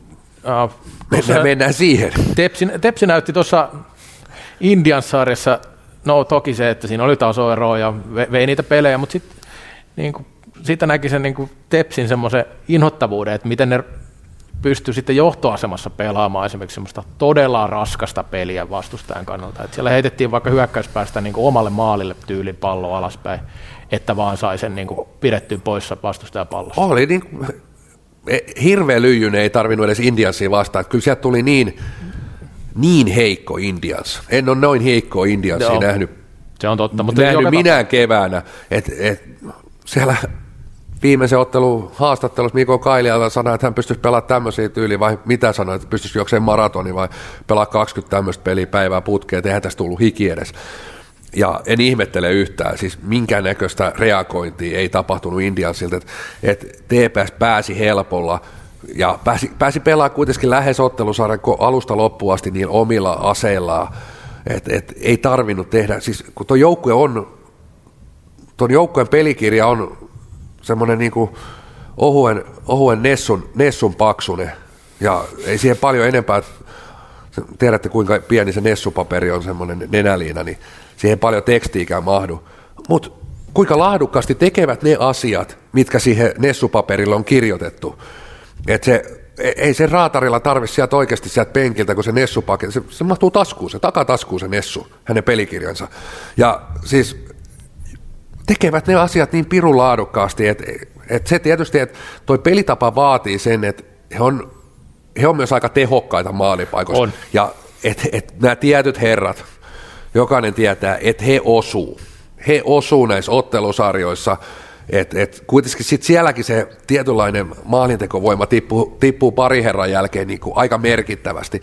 äh, mennään, mennään siihen. Tepsi, Tepsi näytti tuossa Indian sarjassa No toki se, että siinä oli tasoeroa ja vei niitä pelejä, mutta sitten niin kuin, siitä näki sen niin kuin Tepsin semmoisen inhottavuuden, että miten ne pystyy sitten johtoasemassa pelaamaan esimerkiksi semmoista todella raskasta peliä vastustajan kannalta. Että siellä heitettiin vaikka hyökkäyspäästä niin kuin omalle maalille tyylin pallo alaspäin, että vaan sai sen niin kuin pidettyä poissa vastustajan pallosta. Oli niin, hirveä lyijyinen ei tarvinnut edes Indiansia vastaan. Kyllä sieltä tuli niin niin heikko Indians. En ole noin heikko Indiansia Joo. nähnyt. Se on totta. Mutta nähnyt minä keväänä. Et, et, siellä viimeisen ottelun haastattelussa Mikko Kailiala sanoi, että hän pystyisi pelaamaan tämmöisiä tyyliä, vai mitä sanoi, että pystyisi juokseen maratoni vai pelaa 20 tämmöistä peliä päivää putkeen, että eihän tästä tullut hiki edes. Ja en ihmettele yhtään, siis minkäännäköistä reagointia ei tapahtunut Indiansilta, että, että TPS pääsi helpolla – ja pääsi, pääsi pelaamaan kuitenkin lähes ottelusarjan alusta loppuun asti niin omilla aseillaan, että et, ei tarvinnut tehdä, siis kun tuo joukkue on, tuon joukkueen pelikirja on semmoinen niin kuin ohuen, ohuen nessun, nessun paksune, ja ei siihen paljon enempää, tiedätte kuinka pieni se nessupaperi on semmoinen nenäliina, niin siihen paljon tekstiikään mahdu, mutta kuinka laadukkaasti tekevät ne asiat, mitkä siihen nessupaperille on kirjoitettu, että se, ei se raatarilla tarvitse sieltä oikeasti sieltä penkiltä, kun se nessu paketti, se, se mahtuu taskuun, se takataskuun se nessu, hänen pelikirjansa. Ja siis tekevät ne asiat niin pirun laadukkaasti, että et se tietysti, että toi pelitapa vaatii sen, että he on, he on myös aika tehokkaita maalipaikoissa. On. Ja että et nämä tietyt herrat, jokainen tietää, että he osuu. He osuu näissä ottelusarjoissa – et, et kuitenkin sit sielläkin se tietynlainen maalintekovoima tippuu, tippuu pari herran jälkeen niin kuin aika merkittävästi.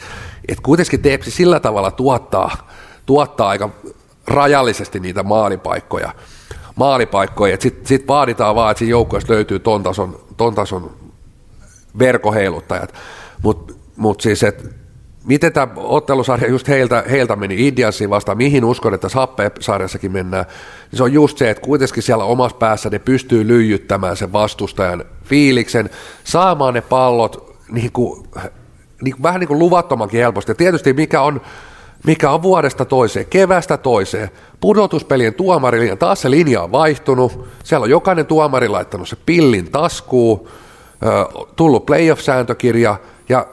Et kuitenkin Tepsi sillä tavalla tuottaa, tuottaa aika rajallisesti niitä maalipaikkoja. maalipaikkoja. Sitten sit vaaditaan vaan, että siinä joukkueessa löytyy ton tason, ton tason verkoheiluttajat. Mutta mut siis, että miten tämä ottelusarja just heiltä, heiltä meni? Indiansiin vastaan, mihin uskon, että tässä Happe-sarjassakin mennään, niin se on just se, että kuitenkin siellä omassa päässä ne pystyy lyijyttämään sen vastustajan fiiliksen, saamaan ne pallot niin kuin, niin kuin, vähän niin kuin luvattomankin helposti. Ja tietysti mikä on, mikä on vuodesta toiseen, kevästä toiseen, pudotuspelien tuomarilijan, taas se linja on vaihtunut, siellä on jokainen tuomari laittanut se pillin taskuun, tullut playoff-sääntökirja, ja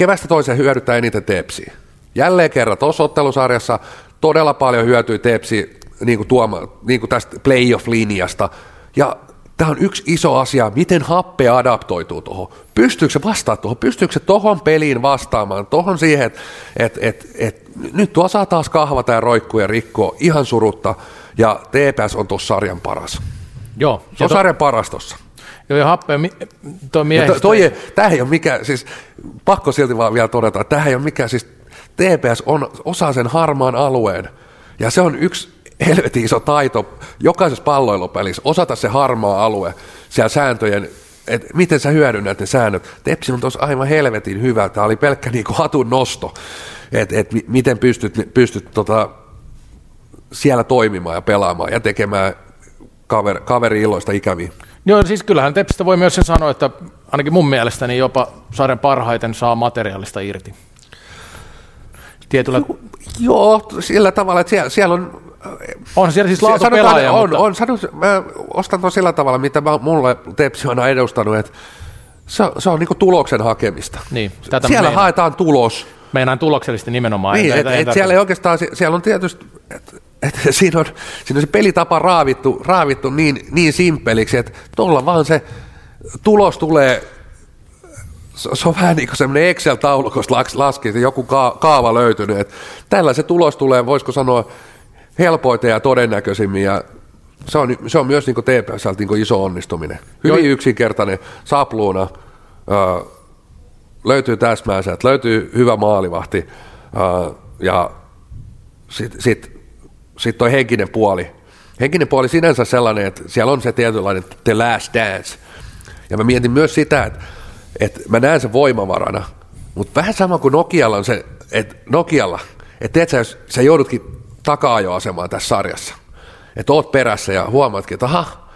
kevästä toiseen hyödyttää eniten Tepsi. Jälleen kerran tuossa ottelusarjassa todella paljon hyötyi Tepsi niin kuin tuoma, niin kuin tästä playoff-linjasta. Ja tämä on yksi iso asia, miten happe adaptoituu tuohon. Pystyykö se vastaamaan tuohon? Pystyykö se tuohon peliin vastaamaan? Tuohon siihen, että et, et, et, nyt tuo saa taas kahvata ja roikkua ja rikkoa ihan surutta. Ja TPS on tuossa sarjan paras. Joo. Se on to... sarjan paras tuossa. Joo, ja happe, toi miehistö... To, toi, tämä ei ole mikään, siis pakko silti vaan vielä todeta, että tämä ei ole mikään, siis TPS on osa sen harmaan alueen. Ja se on yksi helvetin iso taito jokaisessa palloilupelissä, osata se harmaa alue siellä sääntöjen, että miten sä hyödynnät ne säännöt. Tepsi on tuossa aivan helvetin hyvä, tämä oli pelkkä niinku hatun nosto, että et miten pystyt, pystyt tota, siellä toimimaan ja pelaamaan ja tekemään kaveri, kaveri illoista ikäviä. Joo, siis kyllähän Tepsistä voi myös sen sanoa, että ainakin mun mielestäni jopa sarjan parhaiten saa materiaalista irti. Tietyllä... Joo, sillä tavalla, että siellä, siellä on on siellä siis laatu pelaaja, on, mutta... on, sanon, mä ostan tuon sillä tavalla, mitä mä, mulle Tepsi on edustanut, että se, se on niin tuloksen hakemista. Niin, tätä siellä meinaan. haetaan tulos. Meinaan tuloksellisesti nimenomaan. Niin, et, et siellä ei oikeastaan, siellä on tietysti, että et, siinä, on, siinä on se pelitapa raavittu, raavittu niin, niin simpeliksi, että tuolla vaan se tulos tulee se on vähän niin kuin semmoinen Excel-taulukosta laski, että joku kaava löytynyt. Että tällä se tulos tulee, voisiko sanoa, helpoiten ja todennäköisimmin ja se on, se on myös niin TPS niin iso onnistuminen. Hyvin Joo. yksinkertainen, sapluuna, ö, löytyy täsmäiset, löytyy hyvä maalivahti ö, ja sitten sit, sit toi henkinen puoli. Henkinen puoli sinänsä sellainen, että siellä on se tietynlainen the last dance. Ja mä mietin myös sitä, että, että mä näen sen voimavarana, mutta vähän sama kuin Nokialla on se, että Nokialla, että teet sä, jos sä joudutkin taka-ajoasemaan tässä sarjassa. Että oot perässä ja huomaatkin, että aha,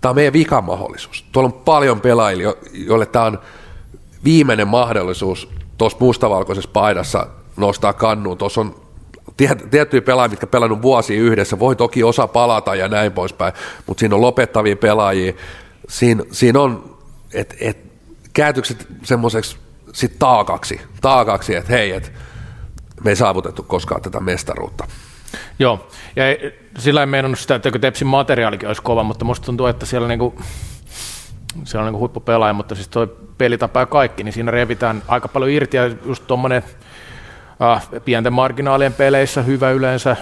tämä on meidän vikamahdollisuus. Tuolla on paljon pelaajia, joille tämä on viimeinen mahdollisuus tuossa mustavalkoisessa paidassa nostaa kannuun. Tuossa on tiettyjä pelaajia, mitkä pelannut vuosia yhdessä, voi toki osa palata ja näin poispäin, mutta siinä on lopettavia pelaajia. Siinä, siinä on, että et, käytykset semmoiseksi sit taakaksi, taakaksi että hei, et, me ei saavutettu koskaan tätä mestaruutta. Joo, ja sillä ei meinannut sitä, että Tepsin materiaalikin olisi kova, mutta musta tuntuu, että siellä, niinku, siellä on niinku huippupelaaja, mutta siis tuo pelitapa ja kaikki, niin siinä revitään aika paljon irti, ja just tuommoinen pienten marginaalien peleissä hyvä yleensä,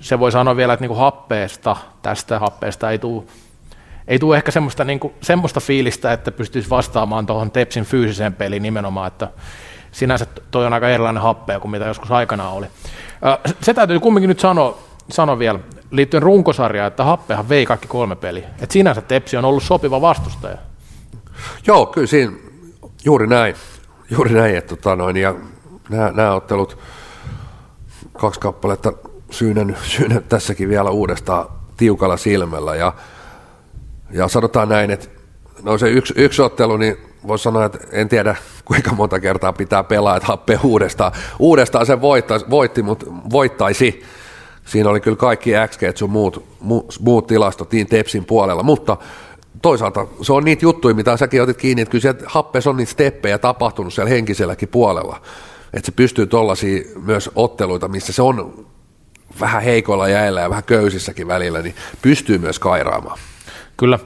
se voi sanoa vielä, että niinku happeesta, tästä happeesta ei tule ei tule ehkä semmoista, niinku, semmoista fiilistä, että pystyisi vastaamaan tuohon Tepsin fyysiseen peliin nimenomaan, että sinänsä toi on aika erilainen happea kuin mitä joskus aikanaan oli. Se täytyy kumminkin nyt sanoa, sanoa vielä liittyen runkosarjaan, että Happehan vei kaikki kolme peliä. Että sinänsä Tepsi on ollut sopiva vastustaja. Joo, kyllä siinä juuri näin. Juuri näin, että tota noin, ja nämä, nämä ottelut, kaksi kappaletta syynän, syynän tässäkin vielä uudestaan tiukalla silmällä. Ja, ja sanotaan näin, että no se yksi, yksi ottelu, niin voisi sanoa, että en tiedä kuinka monta kertaa pitää pelaa, että happe uudestaan. Uudestaan se voittaisi, voitti, mutta voittaisi. Siinä oli kyllä kaikki XG sun muut, muut, tilastot niin Tepsin puolella, mutta toisaalta se on niitä juttuja, mitä säkin otit kiinni, että kyllä happes on niitä steppejä tapahtunut siellä henkiselläkin puolella. Että se pystyy tuollaisia myös otteluita, missä se on vähän heikolla jäillä ja vähän köysissäkin välillä, niin pystyy myös kairaamaan. Kyllä.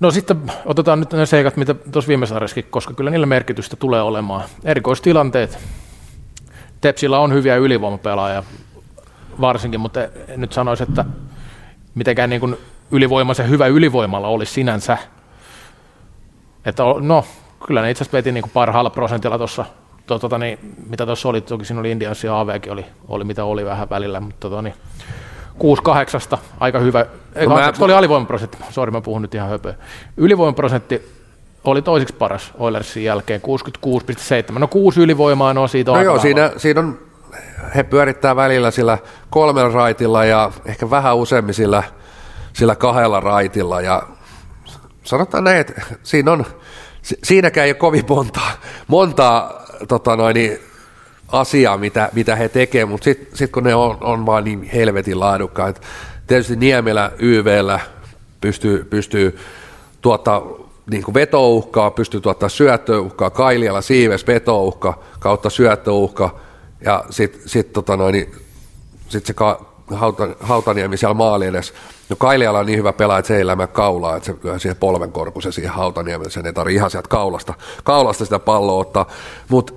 No sitten otetaan nyt ne seikat, mitä tuossa viime sarjassakin, koska kyllä niillä merkitystä tulee olemaan. Erikoistilanteet. Tepsillä on hyviä ylivoimapelaajia varsinkin, mutta en nyt sanoisi, että mitenkään niin kuin ylivoimaisen hyvä ylivoimalla olisi sinänsä. Että no, kyllä ne itse asiassa veti niin kuin parhaalla prosentilla tuossa, to, tota, niin, mitä tuossa oli, toki siinä oli Indians ja AVkin oli, oli mitä oli vähän välillä, mutta tota, niin, 6-8, aika hyvä. Ei, no mä... oli alivoimaprosentti, sori mä puhun nyt ihan höpöä. Ylivoimaprosentti oli toiseksi paras Oilersin jälkeen, 66,7. No kuusi ylivoimaa on siitä No joo, siinä, siinä on, he pyörittää välillä sillä kolmella raitilla ja ehkä vähän useammin sillä, sillä kahdella raitilla ja sanotaan näin, että siinä on, siinäkään ei ole kovin montaa, montaa tota noin, niin asiaa, mitä, mitä he tekevät, mutta sitten sit kun ne on, on vaan niin helvetin laadukkaat, tietysti Niemelä YVllä pystyy, pystyy tuottaa niin kuin vetouhkaa, pystyy tuottaa syöttöuhkaa, Kailialla Siives vetouhka kautta syöttöuhka, ja sitten sit, tota sit se ka, Hauta, Hautaniemi siellä maali edes. No Kailiala on niin hyvä pelaaja, että se ei elämä kaulaa, että se lyö siihen polvenkorkusen siihen Hautaniemelle, sen ei tarvitse ihan sieltä kaulasta, kaulasta sitä palloa ottaa. Mutta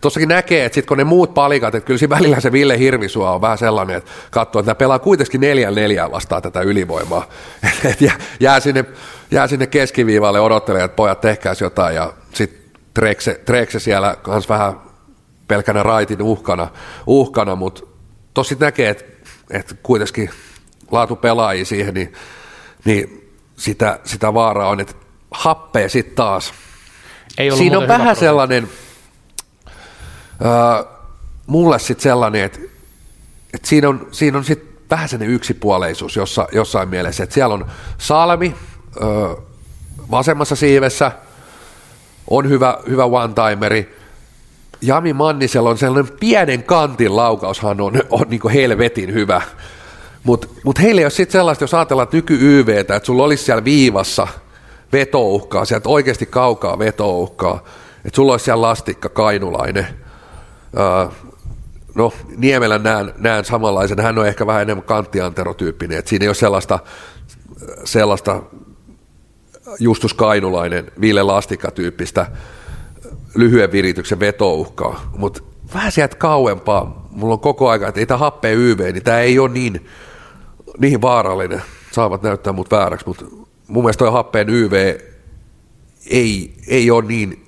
tuossakin näkee, että sitten kun ne muut palikat, että kyllä siinä välillä se Ville Hirvisua on vähän sellainen, että katsoo, että nämä pelaa kuitenkin neljän neljää vastaan tätä ylivoimaa. Et jää, sinne, jää sinne keskiviivalle odottelemaan, että pojat tehkääs jotain ja sitten Trekse, Trekse siellä kanssa vähän pelkänä raitin uhkana, uhkana mutta tosi näkee, että, että kuitenkin laatu pelaajia siihen, niin, niin sitä, sitä vaaraa on, että happea sitten taas. Ei Siinä on vähän sellainen, äh, mulle sitten sellainen, että, että siinä on, siinä on sitten vähän sellainen yksipuoleisuus jossa, jossain mielessä, että siellä on Salmi äh, vasemmassa siivessä, on hyvä, hyvä one-timeri, Jami Mannisella on sellainen pienen kantin laukaushan on, on niin helvetin hyvä. Mutta mut heillä ei ole sitten sellaista, jos ajatellaan nyky-YVtä, että sulla olisi siellä viivassa vetouhkaa, sieltä oikeasti kaukaa vetouhkaa, että sulla olisi siellä lastikka kainulainen. Uh, no Niemelän näen, näen samanlaisen, hän on ehkä vähän enemmän kanttianterotyyppinen, että siinä ei ole sellaista, sellaista Justus Kainulainen, Ville Lastikka-tyyppistä lyhyen virityksen vetouhkaa, mutta vähän sieltä kauempaa, mulla on koko aika, että ei tämä happea YV, niin tämä ei ole niin, niin vaarallinen, saavat näyttää mut vääräksi, mutta mun mielestä tuo happeen YV ei, ei ole niin,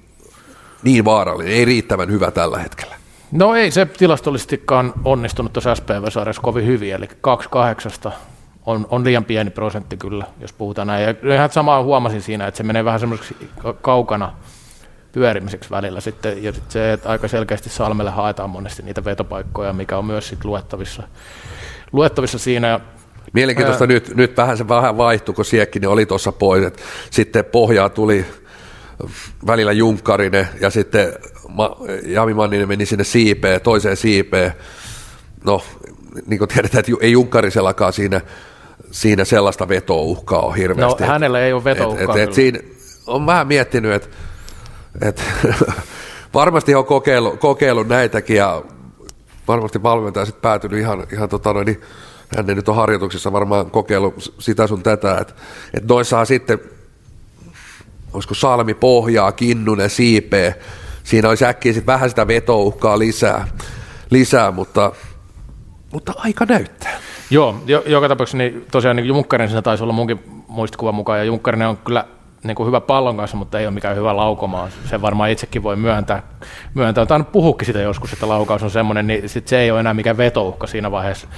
niin vaarallinen, ei riittävän hyvä tällä hetkellä. No ei se tilastollisestikaan onnistunut tuossa SPV-sarjassa kovin hyvin, eli 2-8 on, on liian pieni prosentti kyllä, jos puhutaan näin. Ja ihan samaa huomasin siinä, että se menee vähän semmoiseksi kaukana pyörimiseksi välillä sitten, ja sitten se, että aika selkeästi Salmelle haetaan monesti niitä vetopaikkoja, mikä on myös sitten luettavissa, luettavissa siinä. Mielenkiintoista ää, nyt, nyt vähän se vähän vaihtui, kun Siekkinen oli tuossa pois, että sitten pohjaa tuli välillä Junkkarinen ja sitten Jami Manninen meni sinne siipeen, toiseen siipeen. No, niin kuin tiedetään, että ei Junkkarisellakaan siinä, siinä sellaista vetouhkaa ole hirveästi. No, hänellä ei ole vetouhkaa. Et, et, et siinä on vähän miettinyt, että et, varmasti on kokeillut, kokeillut näitäkin ja varmasti valmentaja sitten päätynyt ihan, ihan tota noin, niin hän nyt on harjoituksissa varmaan kokeillut sitä sun tätä, että et noissahan sitten, olisiko Salmi pohjaa, Kinnunen, Siipeä, siinä olisi äkkiä sitten vähän sitä vetouhkaa lisää, lisää mutta, mutta aika näyttää. Joo, jo, joka tapauksessa niin tosiaan niin siinä taisi olla munkin muistikuvan mukaan, ja Junkkarinen on kyllä niin kuin hyvä pallon kanssa, mutta ei ole mikään hyvä laukomaan. Se varmaan itsekin voi myöntää. myöntää. Tainnut puhukin sitä joskus, että laukaus on semmoinen, niin sit se ei ole enää mikään vetouhka siinä vaiheessa.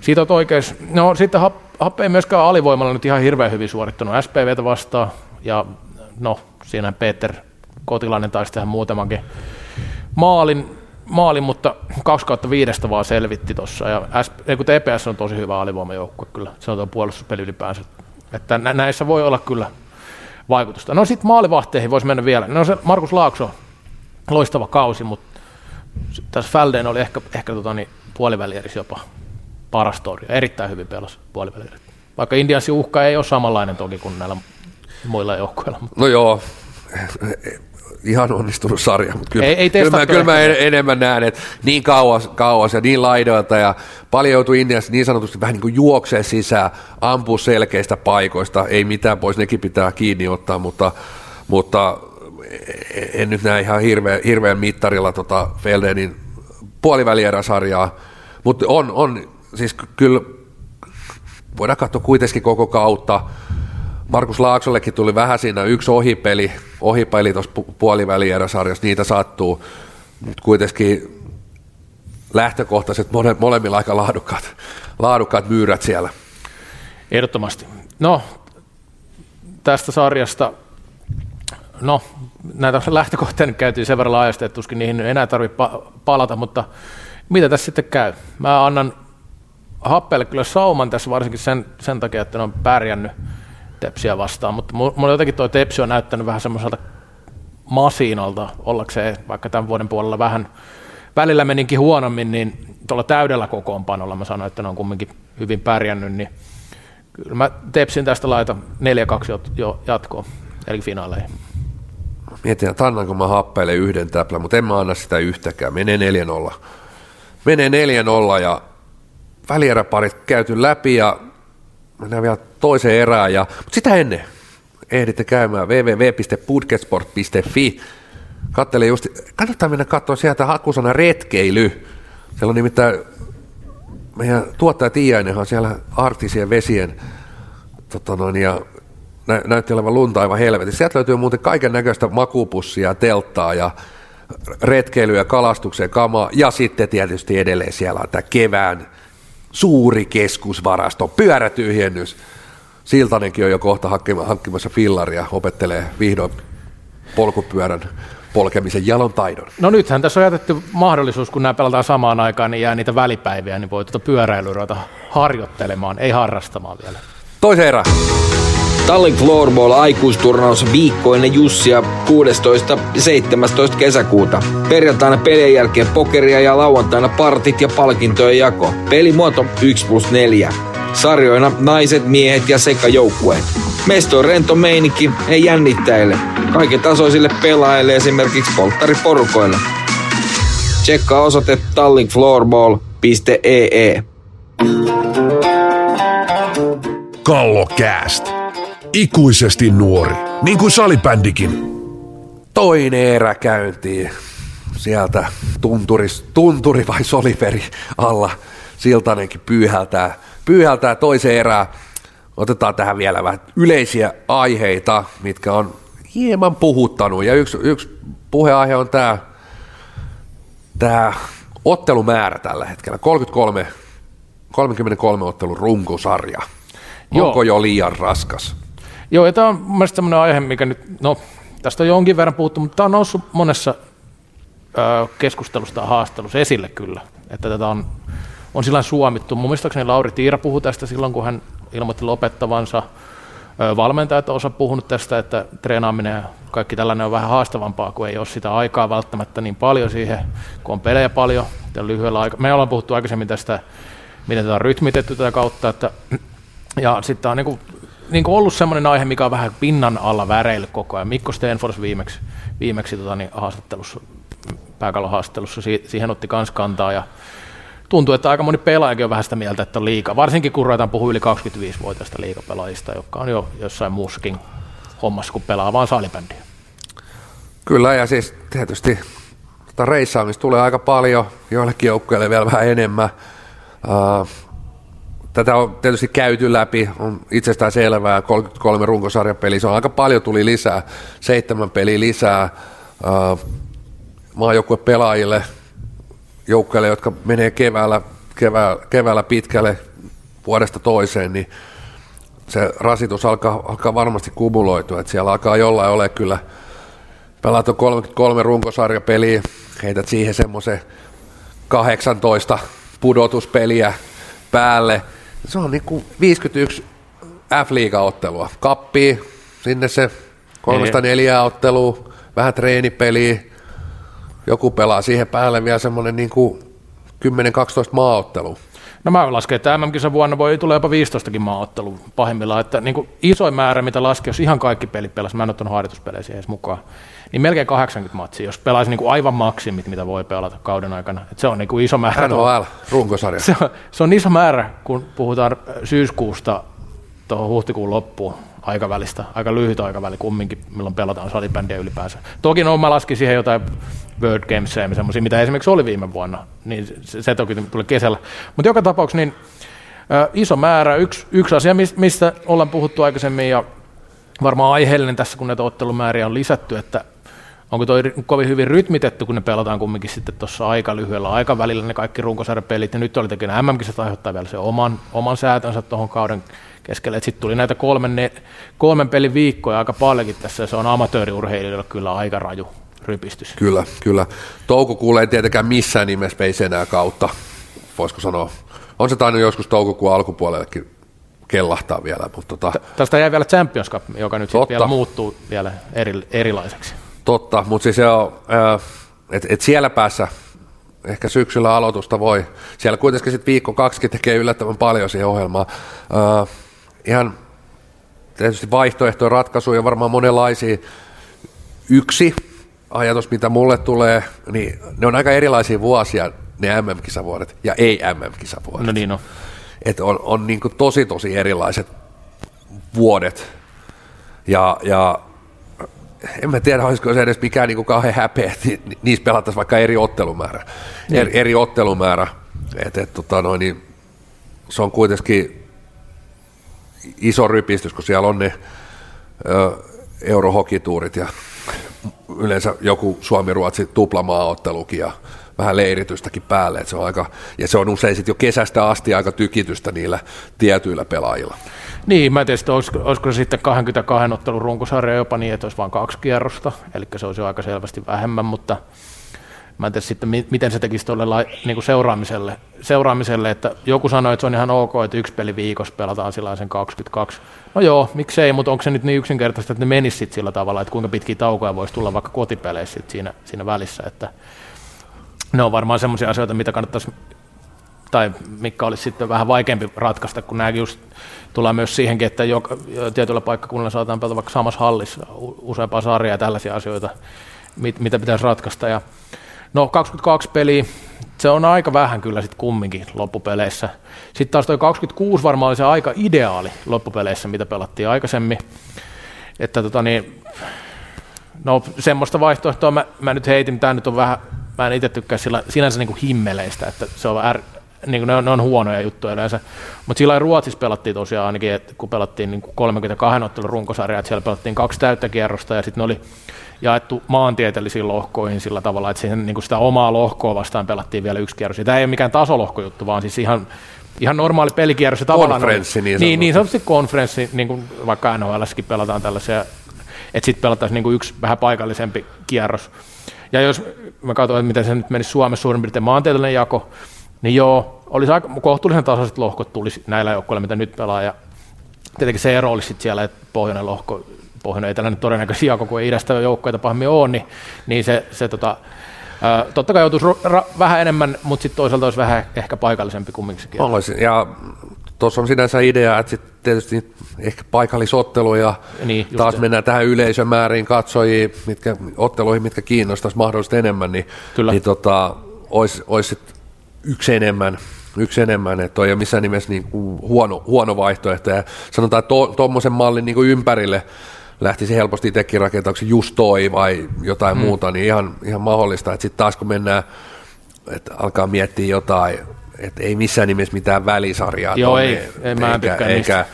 Siitä on oikeus. No sitten Happe ei myöskään alivoimalla nyt ihan hirveän hyvin suorittanut SPVtä vastaan, ja no siinä Peter Kotilainen taisi tehdä muutamankin maalin, maalin mutta 2 kautta vaan selvitti tuossa. Ja kun TPS on tosi hyvä alivoimajoukkue kyllä, se on tuo puolustuspeli ylipäänsä. Että näissä voi olla kyllä vaikutusta. No sitten maalivahteihin voisi mennä vielä. No se Markus Laakso, loistava kausi, mutta tässä Fälden oli ehkä, ehkä tota, niin, puolivälieris jopa paras torja. Erittäin hyvin pelasi puolivälieris. Vaikka Indiansin uhka ei ole samanlainen toki kuin näillä muilla joukkueilla. Mutta. No joo, ihan onnistunut sarja, mutta kyllä, ei, ei kyllä, mä, kyllä mä enemmän näen, että niin kauas, kauas ja niin laidoilta ja paljon joutuu Indiassa niin sanotusti vähän niin kuin juoksee sisään, ampuu selkeistä paikoista, ei mitään pois, nekin pitää kiinni ottaa, mutta, mutta en nyt näe ihan hirveän, hirveän mittarilla tota Feldenin puolivälieräsarjaa, mutta on, on siis kyllä voidaan katsoa kuitenkin koko kautta, Markus Laaksollekin tuli vähän siinä yksi ohipeli, ohipeli tuossa puolivälieräsarjassa, niitä sattuu, mutta kuitenkin lähtökohtaiset mole, molemmilla aika laadukkaat, laadukkaat myyrät siellä. Ehdottomasti. No, tästä sarjasta, no, näitä lähtökohtia nyt käytiin sen verran laajasti, että tuskin niihin enää tarvitse palata, mutta mitä tässä sitten käy? Mä annan Happelle kyllä sauman tässä varsinkin sen, sen takia, että ne on pärjännyt Tepsiä vastaan, mutta mulla jotenkin tuo Tepsi on näyttänyt vähän semmoiselta masiinalta ollakseen, vaikka tämän vuoden puolella vähän välillä meninkin huonommin, niin tuolla täydellä kokoonpanolla mä sanoin, että ne on kumminkin hyvin pärjännyt, niin kyllä mä Tepsin tästä laita 4-2 jo jatkoon, eli finaaleihin. Mietin, että annanko mä happeille yhden täplän, mutta en mä anna sitä yhtäkään. Menee 4-0. Menee 4-0 ja välieräparit käyty läpi ja mennään vielä toiseen erään. Ja, mutta sitä ennen ehditte käymään www.pudkesport.fi. Kattelin just, kannattaa mennä katsoa sieltä hakusana retkeily. Siellä on nimittäin meidän tuottaja Tiiainen on siellä arktisien vesien tota noin, ja nä, näytti olevan lunta aivan helvetin. Sieltä löytyy muuten kaiken näköistä makupussia, telttaa ja retkeilyä, kalastuksen kamaa ja sitten tietysti edelleen siellä on tämä kevään suuri keskusvarasto, pyörätyhjennys. Siltanenkin on jo kohta hankkimassa fillaria, opettelee vihdoin polkupyörän polkemisen jalon taidon. No nythän tässä on jätetty mahdollisuus, kun nämä pelataan samaan aikaan, niin jää niitä välipäiviä, niin voi tuota pyöräilyä ruveta harjoittelemaan, ei harrastamaan vielä. Toisen erä. Tallin Floorball aikuisturnaus viikkoinen Jussia 16. ja 17. kesäkuuta. Perjantaina pelien jälkeen pokeria ja lauantaina partit ja palkintojen jako. Pelimuoto 1 plus 4. Sarjoina naiset, miehet ja sekajoukkueet. Mesto on rento meininki, ei jännittäjille. Kaiken tasoisille pelaajille esimerkiksi polttariporukoille. Tsekkaa osoite tallinkfloorball.ee. Kallokääst. Ikuisesti nuori, niin kuin salibändikin. Toinen erä käyntiin. Sieltä tunturis, tunturi vai soliferi alla Siltanenkin pyyhältää, pyyhältää toiseen erään. Otetaan tähän vielä vähän yleisiä aiheita, mitkä on hieman puhuttanut. Ja yksi, yksi puheaihe on tämä, tämä ottelumäärä tällä hetkellä. 33, 33 ottelun runkosarja. Onko Joo. jo liian raskas? Joo, ja tämä on mielestäni sellainen aihe, mikä nyt, no tästä on jonkin verran puhuttu, mutta tämä on noussut monessa keskustelusta ja haastelussa esille kyllä, että tätä on, on sillä suomittu. Mun mielestäni Lauri Tiira puhui tästä silloin, kun hän ilmoitti lopettavansa. Valmentajat osa puhunut tästä, että treenaaminen ja kaikki tällainen on vähän haastavampaa, kun ei ole sitä aikaa välttämättä niin paljon siihen, kun on pelejä paljon lyhyellä aikaa. Me ollaan puhuttu aikaisemmin tästä, miten tätä on rytmitetty tätä kautta, että ja sitten on niin niin kuin ollut semmoinen aihe, mikä on vähän pinnan alla väreillä koko ajan. Mikko Stenfors viimeksi, viimeksi tota, niin, haastattelussa, pääkallohaastattelussa siihen otti myös kantaa ja tuntuu, että aika moni pelaajakin on vähän sitä mieltä, että on liika. Varsinkin kun ruvetaan puhua yli 25-vuotiaista liikapelaajista, jotka on jo jossain muussakin hommassa, kun pelaa vaan salibändiä. Kyllä, ja siis tietysti tota reissaamista tulee aika paljon, joillekin joukkueille vielä vähän enemmän. Uh, tätä on tietysti käyty läpi, on itsestään selvää, 33 runkosarjapeli, se on aika paljon tuli lisää, seitsemän peliä lisää uh, pelaajille, joukkueille, jotka menee keväällä, keväällä, keväällä pitkälle vuodesta toiseen, niin se rasitus alkaa, alkaa varmasti kumuloitua, että siellä alkaa jollain ole kyllä. Pelata 33 runkosarjapeliä, heität siihen semmoisen 18 pudotuspeliä päälle, se on niin kuin 51 F-liiga-ottelua. Kappi, sinne se kolmesta neljää ottelua, vähän treenipeliä, joku pelaa siihen päälle vielä semmoinen niin kuin 10-12 maaottelu. No mä lasken, että mm vuonna voi tulla jopa 15 maaottelua pahimmillaan, että niin kuin isoin määrä, mitä laski, jos ihan kaikki pelit pelasi, mä en ottanut harjoituspelejä edes mukaan, niin melkein 80 matsia, jos pelaisi niin kuin aivan maksimit, mitä voi pelata kauden aikana. Et se on niin kuin iso määrä. NHL, runkosarja. Se on, se on iso määrä, kun puhutaan syyskuusta tuohon huhtikuun loppuun aikavälistä, aika lyhyt aikaväli kumminkin, milloin pelataan salibändiä ylipäänsä. Toki no, mä laskin siihen jotain World Gamesia ja semmoisia, mitä esimerkiksi oli viime vuonna, niin se, se toki tuli kesällä. Mutta joka tapauksessa niin ö, iso määrä, yksi, yksi asia, mistä ollaan puhuttu aikaisemmin ja varmaan aiheellinen tässä, kun näitä ottelumääriä on lisätty, että onko toi kovin hyvin rytmitetty, kun ne pelataan kumminkin sitten tuossa aika lyhyellä aikavälillä ne kaikki runkosarjapelit, ja nyt oli tekemään MM-kisat aiheuttaa vielä se oman, oman säätönsä tuohon kauden keskelle. Sitten tuli näitä kolmen, ne, kolmen pelin viikkoja aika paljonkin tässä, ja se on amatööriurheilijoille kyllä aika raju rypistys. Kyllä, kyllä. Toukokuulle ei tietenkään missään nimessä veisi enää kautta, voisiko sanoa. On se tainnut joskus toukokuun alkupuolellekin kellahtaa vielä. Mutta tota... Tästä jäi vielä Champions Cup, joka nyt vielä muuttuu vielä eri, erilaiseksi. Totta, mutta siis se on, että et siellä päässä ehkä syksyllä aloitusta voi. Siellä kuitenkin sitten viikko kaksi tekee yllättävän paljon siihen ohjelmaan. Uh, ihan tietysti vaihtoehtoja, ratkaisuja varmaan monenlaisia. Yksi ajatus, mitä mulle tulee, niin ne on aika erilaisia vuosia ne MM-kisavuodet ja ei MM-kisavuodet. No niin on. Et on, on niin tosi tosi erilaiset vuodet. Ja, ja en mä tiedä, olisiko se edes mikään niin kuin kauhean häpeä, että niissä pelattaisiin vaikka eri ottelumäärä. Niin. Eri, eri ottelumäärä. Et, et, tota noin, niin se on kuitenkin iso rypistys, kun siellä on ne ö, eurohokituurit ja yleensä joku Suomi-Ruotsi tuplamaaottelukin ja vähän leiritystäkin päälle, se on aika, ja se on usein sitten jo kesästä asti aika tykitystä niillä tietyillä pelaajilla. Niin, mä en tiedä, olisiko, olisiko sitten 22 ottelun runkosarja jopa niin, että olisi vain kaksi kierrosta, eli se olisi jo aika selvästi vähemmän, mutta mä en tiedä sitten, miten se tekisi tuolle niin kuin seuraamiselle, seuraamiselle, että joku sanoi, että se on ihan ok, että yksi peli viikossa pelataan sillä sen 22. No joo, miksei, mutta onko se nyt niin yksinkertaista, että ne menisi sitten sillä tavalla, että kuinka pitkiä taukoja voisi tulla vaikka kotipeleissä siinä, siinä välissä, että ne on varmaan semmoisia asioita, mitä kannattaisi tai mikä olisi sitten vähän vaikeampi ratkaista, kun nämäkin just tulee myös siihenkin, että joka, tietyllä paikkakunnalla saataan pelata vaikka samassa hallissa useampaa sarjaa ja tällaisia asioita, mit, mitä pitäisi ratkaista. Ja, no 22 peliä, se on aika vähän kyllä sitten kumminkin loppupeleissä. Sitten taas tuo 26 varmaan oli se aika ideaali loppupeleissä, mitä pelattiin aikaisemmin. Että tota niin, no semmoista vaihtoehtoa mä, mä nyt heitin, tämä nyt on vähän, mä en itse tykkää sillä, sinänsä niin kuin himmeleistä, että se on är, niin ne, on, ne on huonoja juttuja yleensä. Mutta sillä Ruotsissa pelattiin tosiaan ainakin, että kun pelattiin niin 32 ottelun runkosarja, että siellä pelattiin kaksi täyttä kierrosta ja sitten ne oli jaettu maantieteellisiin lohkoihin sillä tavalla, että siihen, niin kuin sitä omaa lohkoa vastaan pelattiin vielä yksi kierros. Ja tämä ei ole mikään tasolohkojuttu, vaan siis ihan, ihan normaali pelikierros. Konferenssi niin Niin, niin sanotusti konferenssi, niin kuin vaikka NHLssäkin pelataan tällaisia, että sitten pelataan niin kuin yksi vähän paikallisempi kierros. Ja jos mä katsoin, että miten se nyt menisi Suomessa suurin piirtein maantieteellinen jako, niin joo, olisi aika kohtuullisen tasaiset lohkot tulisi näillä joukkoilla, mitä nyt pelaa. Ja tietenkin se ero olisi sit siellä, että pohjoinen lohko, pohjoinen ei tällainen todennäköisesti jako, kun ei idästä joukkoita pahemmin ole, niin, niin se, se tota, totta kai joutuisi ra- vähän enemmän, mutta sitten toisaalta olisi vähän ehkä paikallisempi kumminkin. Olisi, ja tuossa on sinänsä idea, että sitten tietysti ehkä paikallisottelu ja niin, taas se. mennään tähän yleisömääriin katsojiin, mitkä, otteluihin, mitkä kiinnostaisi mahdollisesti enemmän, niin, Kyllä. niin tota, olisi, olisi sit yksi enemmän, yksi enemmän, että ei missään nimessä niin kuin huono, huono vaihtoehto. Ja sanotaan, että tuommoisen to, mallin niin kuin ympärille lähtisi helposti itsekin rakentauksen just toi vai jotain hmm. muuta, niin ihan, ihan mahdollista. Että sitten taas kun mennään, että alkaa miettiä jotain, että ei missään nimessä mitään välisarjaa. Joo, tonne, ei, ei mä eikä, eikä,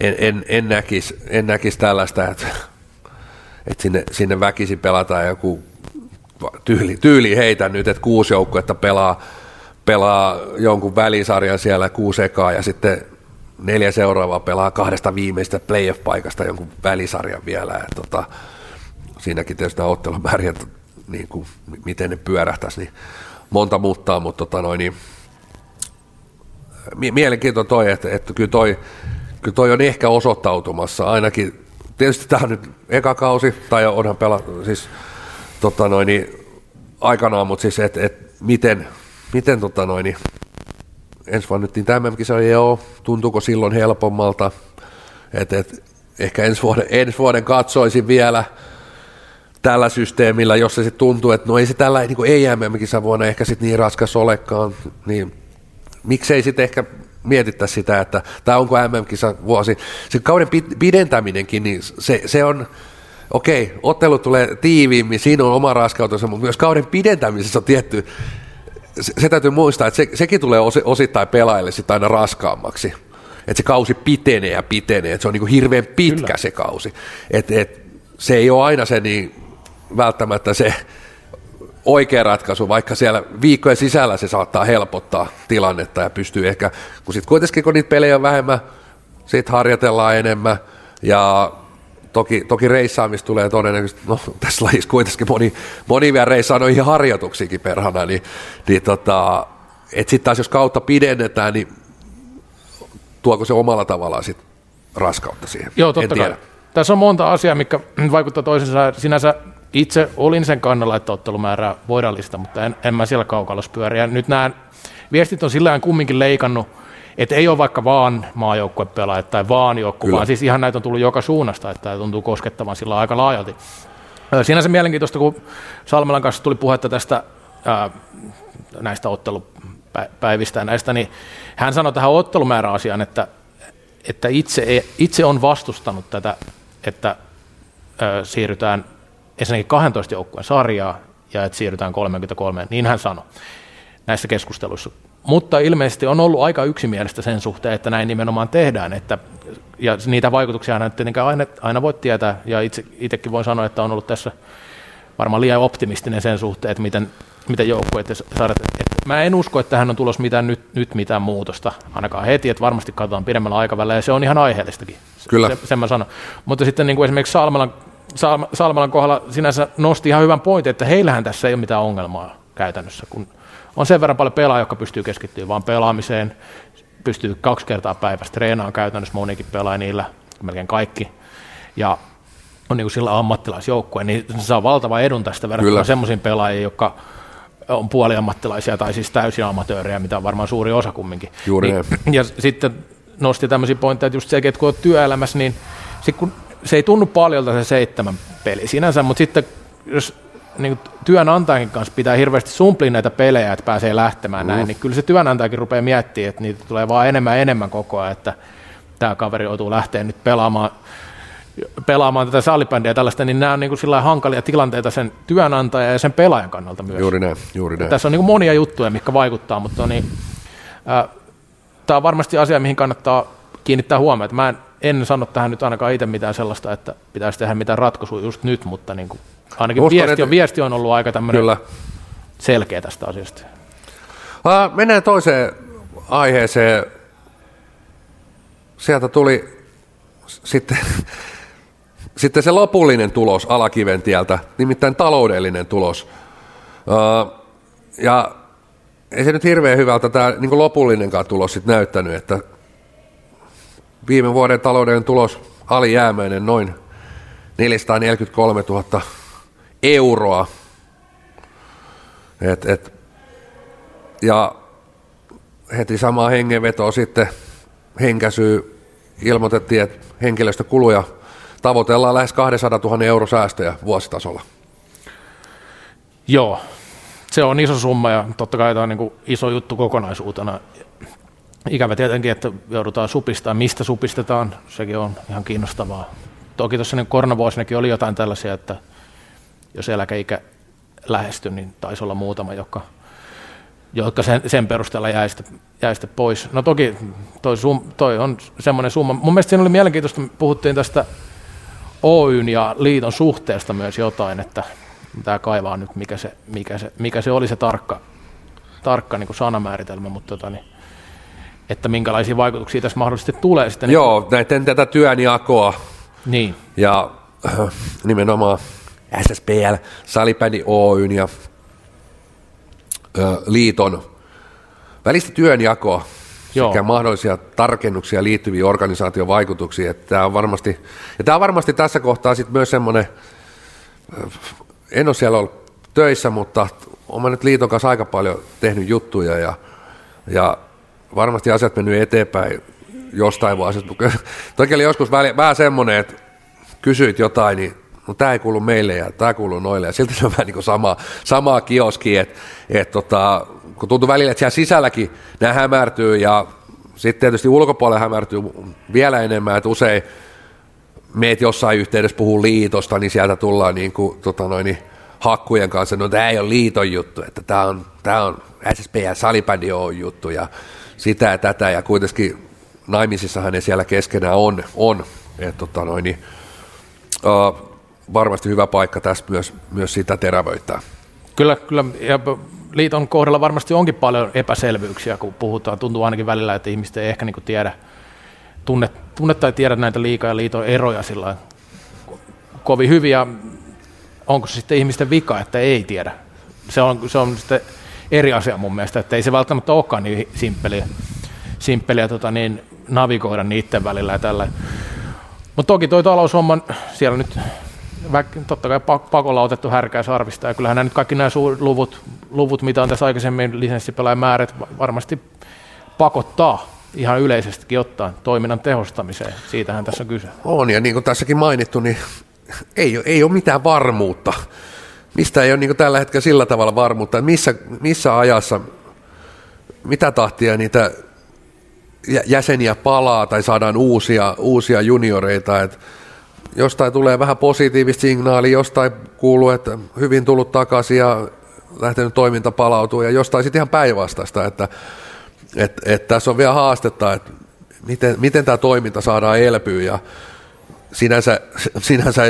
en, en, en, näkisi, en näkisi tällaista, että, että sinne, sinne väkisin pelataan joku tyyli, tyyli heitä nyt, että kuusi joukkuetta pelaa pelaa jonkun välisarjan siellä kuusi ekaa ja sitten neljä seuraavaa pelaa kahdesta viimeistä playoff-paikasta jonkun välisarjan vielä. Et tota, siinäkin tietysti nämä ottelumääriä, niin kuin, miten ne pyörähtäisi, niin monta muuttaa, mutta tota noin, niin, mielenkiintoinen toi, että, että kyllä, toi, kyllä toi on ehkä osoittautumassa. Ainakin, tietysti tämä on nyt eka kausi, tai onhan pela, siis tota noin, niin, aikanaan, mutta siis, että et, miten, miten tota noin, niin ensi vuonna nyt niin tämä ei ole, tuntuuko silloin helpommalta, että et, ehkä ensi vuoden, ensi vuoden katsoisin vielä tällä systeemillä, jos se sitten tuntuu, että no ei se tällä niin ei mm vuonna ehkä sitten niin raskas olekaan, niin miksei sitten ehkä mietittäisi sitä, että tämä onko MM-kisa vuosi. Se kauden pidentäminenkin, niin se, se on, okei, ottelu tulee tiiviimmin, siinä on oma raskautensa, mutta myös kauden pidentämisessä on tietty se, se täytyy muistaa, että se, sekin tulee osittain pelaajille sitten aina raskaammaksi. Että se kausi pitenee ja pitenee, että se on niin kuin hirveän pitkä Kyllä. se kausi. Et, et, se ei ole aina se niin välttämättä se oikea ratkaisu, vaikka siellä viikkojen sisällä se saattaa helpottaa tilannetta ja pystyy ehkä, kun sitten kuitenkin kun niitä pelejä on vähemmän, sitten harjoitellaan enemmän ja Toki, toki reissaamista tulee todennäköisesti, no tässä lajissa kuitenkin moni, moni vielä reissaa noihin harjoituksiinkin perhana, niin, niin tota, että sitten taas jos kautta pidennetään, niin tuoko se omalla tavallaan sit raskautta siihen? Joo, totta en kai. Tässä on monta asiaa, mikä vaikuttaa toisensa. Sinänsä itse olin sen kannalla, että ottelumäärää voidaan lisätä, mutta en, en mä siellä kaukalossa pyöriä. Nyt nämä viestit on sillä kumminkin leikannut että ei ole vaikka vaan maajoukkuepelaajat tai vaan joku, vaan siis ihan näitä on tullut joka suunnasta, että tämä tuntuu koskettavan sillä aika laajalti. Siinä se mielenkiintoista, kun Salmelan kanssa tuli puhetta tästä ää, näistä ottelupäivistä ja näistä, niin hän sanoi tähän ottelumääräasiaan, että, että itse, itse on vastustanut tätä, että ö, siirrytään ensinnäkin 12 joukkueen sarjaa ja että siirrytään 33, niin hän sanoi näissä keskusteluissa. Mutta ilmeisesti on ollut aika yksimielistä sen suhteen, että näin nimenomaan tehdään, että, ja niitä vaikutuksia aina tietenkään aina, aina voi tietää, ja itse, itsekin voin sanoa, että on ollut tässä varmaan liian optimistinen sen suhteen, että miten, miten joukkueet saada. Mä en usko, että tähän on tulossa mitään, nyt, nyt mitään muutosta, ainakaan heti, että varmasti katsotaan pidemmällä aikavälillä, ja se on ihan aiheellistakin. Kyllä. Se, sen mä sanon. Mutta sitten niin kuin esimerkiksi Salmalan, Salmalan kohdalla sinänsä nosti ihan hyvän pointin, että heillähän tässä ei ole mitään ongelmaa käytännössä, kun on sen verran paljon pelaajia, jotka pystyy keskittymään vain pelaamiseen, pystyy kaksi kertaa päivässä treenaamaan käytännössä, monikin pelaa niillä, melkein kaikki, ja on niin sillä ammattilaisjoukkue, niin se saa valtava edun tästä verrattuna semmoisiin pelaajiin, jotka on puoliammattilaisia tai siis täysin amatöörejä, mitä on varmaan suuri osa kumminkin. Juuri niin, Ja sitten nosti tämmöisiä pointteja, että just se, että kun olet työelämässä, niin sit kun se ei tunnu paljolta se seitsemän peli sinänsä, mutta sitten jos niin työnantajankin kanssa pitää hirveästi sumplia näitä pelejä, että pääsee lähtemään mm. näin, niin kyllä se työnantajakin rupeaa miettimään, että niitä tulee vaan enemmän ja enemmän koko ajan, että tämä kaveri joutuu lähteä nyt pelaamaan, pelaamaan tätä salibändiä ja tällaista, niin nämä on niin kuin hankalia tilanteita sen työnantajan ja sen pelaajan kannalta myös. Juuri näin, juuri näin. Tässä on niin kuin monia juttuja, mitkä vaikuttaa, mutta niin, äh, tämä on varmasti asia, mihin kannattaa kiinnittää huomiota. Mä en, en sano tähän nyt ainakaan itse mitään sellaista, että pitäisi tehdä mitään ratkaisua just nyt, mutta niin kuin Ainakin Uskon, viesti, on, viesti on ollut aika tämmöinen kyllä. selkeä tästä asiasta. Uh, mennään toiseen aiheeseen. Sieltä tuli sitten, sitten se lopullinen tulos alakiven tieltä, nimittäin taloudellinen tulos. Uh, ja ei se nyt hirveän hyvältä tämä niin lopullinenkaan tulos sitten näyttänyt, että viime vuoden taloudellinen tulos alijäämäinen noin 443 000 euroa. Et, et, ja heti samaa hengenvetoa sitten henkäsyy ilmoitettiin, että henkilöstökuluja tavoitellaan lähes 200 000 euro säästöjä vuositasolla. Joo, se on iso summa ja totta kai tämä on niin iso juttu kokonaisuutena. Ikävä tietenkin, että joudutaan supistamaan. Mistä supistetaan, sekin on ihan kiinnostavaa. Toki tuossa niin koronavuosinakin oli jotain tällaisia, että jos eläkeikä lähestyi, niin taisi olla muutama, joka, jotka sen, sen perusteella jäi sitten, jäi sitten pois. No toki toi, sum, toi on semmoinen summa. Mun mielestä siinä oli mielenkiintoista, puhuttiin tästä Oyn ja liiton suhteesta myös jotain, että tämä kaivaa nyt, mikä se, mikä se, mikä se oli se tarkka, tarkka niin kuin sanamääritelmä, mutta tota, niin, että minkälaisia vaikutuksia tässä mahdollisesti tulee sitten. Joo, näiden tätä työnjakoa. Niin. Ja äh, nimenomaan SSPL, Salibändi Oyn ja ö, liiton välistä työnjakoa Joo. sekä mahdollisia tarkennuksia liittyviä organisaation vaikutuksia. Että tämä on varmasti, ja tämä on varmasti tässä kohtaa sitten myös semmoinen, en ole siellä ollut töissä, mutta olen nyt liiton kanssa aika paljon tehnyt juttuja ja, ja varmasti asiat mennyt eteenpäin jostain vuosista. Toki oli joskus vähän semmoinen, että kysyit jotain, niin no tämä ei kuulu meille ja tämä kuuluu noille. Ja silti se on vähän niin sama, samaa kioski, että et tota, kun tuntuu välillä, että siellä sisälläkin nämä hämärtyy ja sitten tietysti ulkopuolella hämärtyy vielä enemmän, että usein meet jossain yhteydessä puhuu liitosta, niin sieltä tullaan niin kuin, tota noin, niin hakkujen kanssa, no tämä ei ole liiton juttu, että tämä on, tämä on SSP ja Salibändi on juttu ja sitä ja tätä ja kuitenkin naimisissahan ne siellä keskenään on, on. että tota noin, niin, uh, varmasti hyvä paikka tässä myös, myös sitä terävöittää. Kyllä, kyllä. Ja liiton kohdalla varmasti onkin paljon epäselvyyksiä, kun puhutaan. Tuntuu ainakin välillä, että ihmiset ei ehkä niin tiedä, tunne, tunne tai tiedä näitä liikaa ja liiton eroja sillä kovin hyviä. Onko se sitten ihmisten vika, että ei tiedä? Se on, se on sitten eri asia mun mielestä, että ei se välttämättä olekaan niin simppeliä, simppeliä tota niin, navigoida niiden välillä ja tällä. Mutta toki toi taloushomman, siellä nyt totta kai pakolla otettu härkää sarvista, ja kyllähän nämä nyt kaikki nämä luvut, luvut, mitä on tässä aikaisemmin lisenssipelaajan määrät, varmasti pakottaa ihan yleisestikin ottaen toiminnan tehostamiseen. Siitähän tässä on kyse. On, ja niin kuin tässäkin mainittu, niin ei, ei ole mitään varmuutta mistä ei ole niin tällä hetkellä sillä tavalla varmuutta, että missä, missä ajassa, mitä tahtia niitä jäseniä palaa tai saadaan uusia, uusia junioreita, että jostain tulee vähän positiivista signaalia, jostain kuuluu, että hyvin tullut takaisin ja lähtenyt toiminta palautuu ja jostain sitten ihan päinvastaista, että et, et tässä on vielä haastetta, että miten, miten tämä toiminta saadaan elpyä ja sinänsä, sinänsä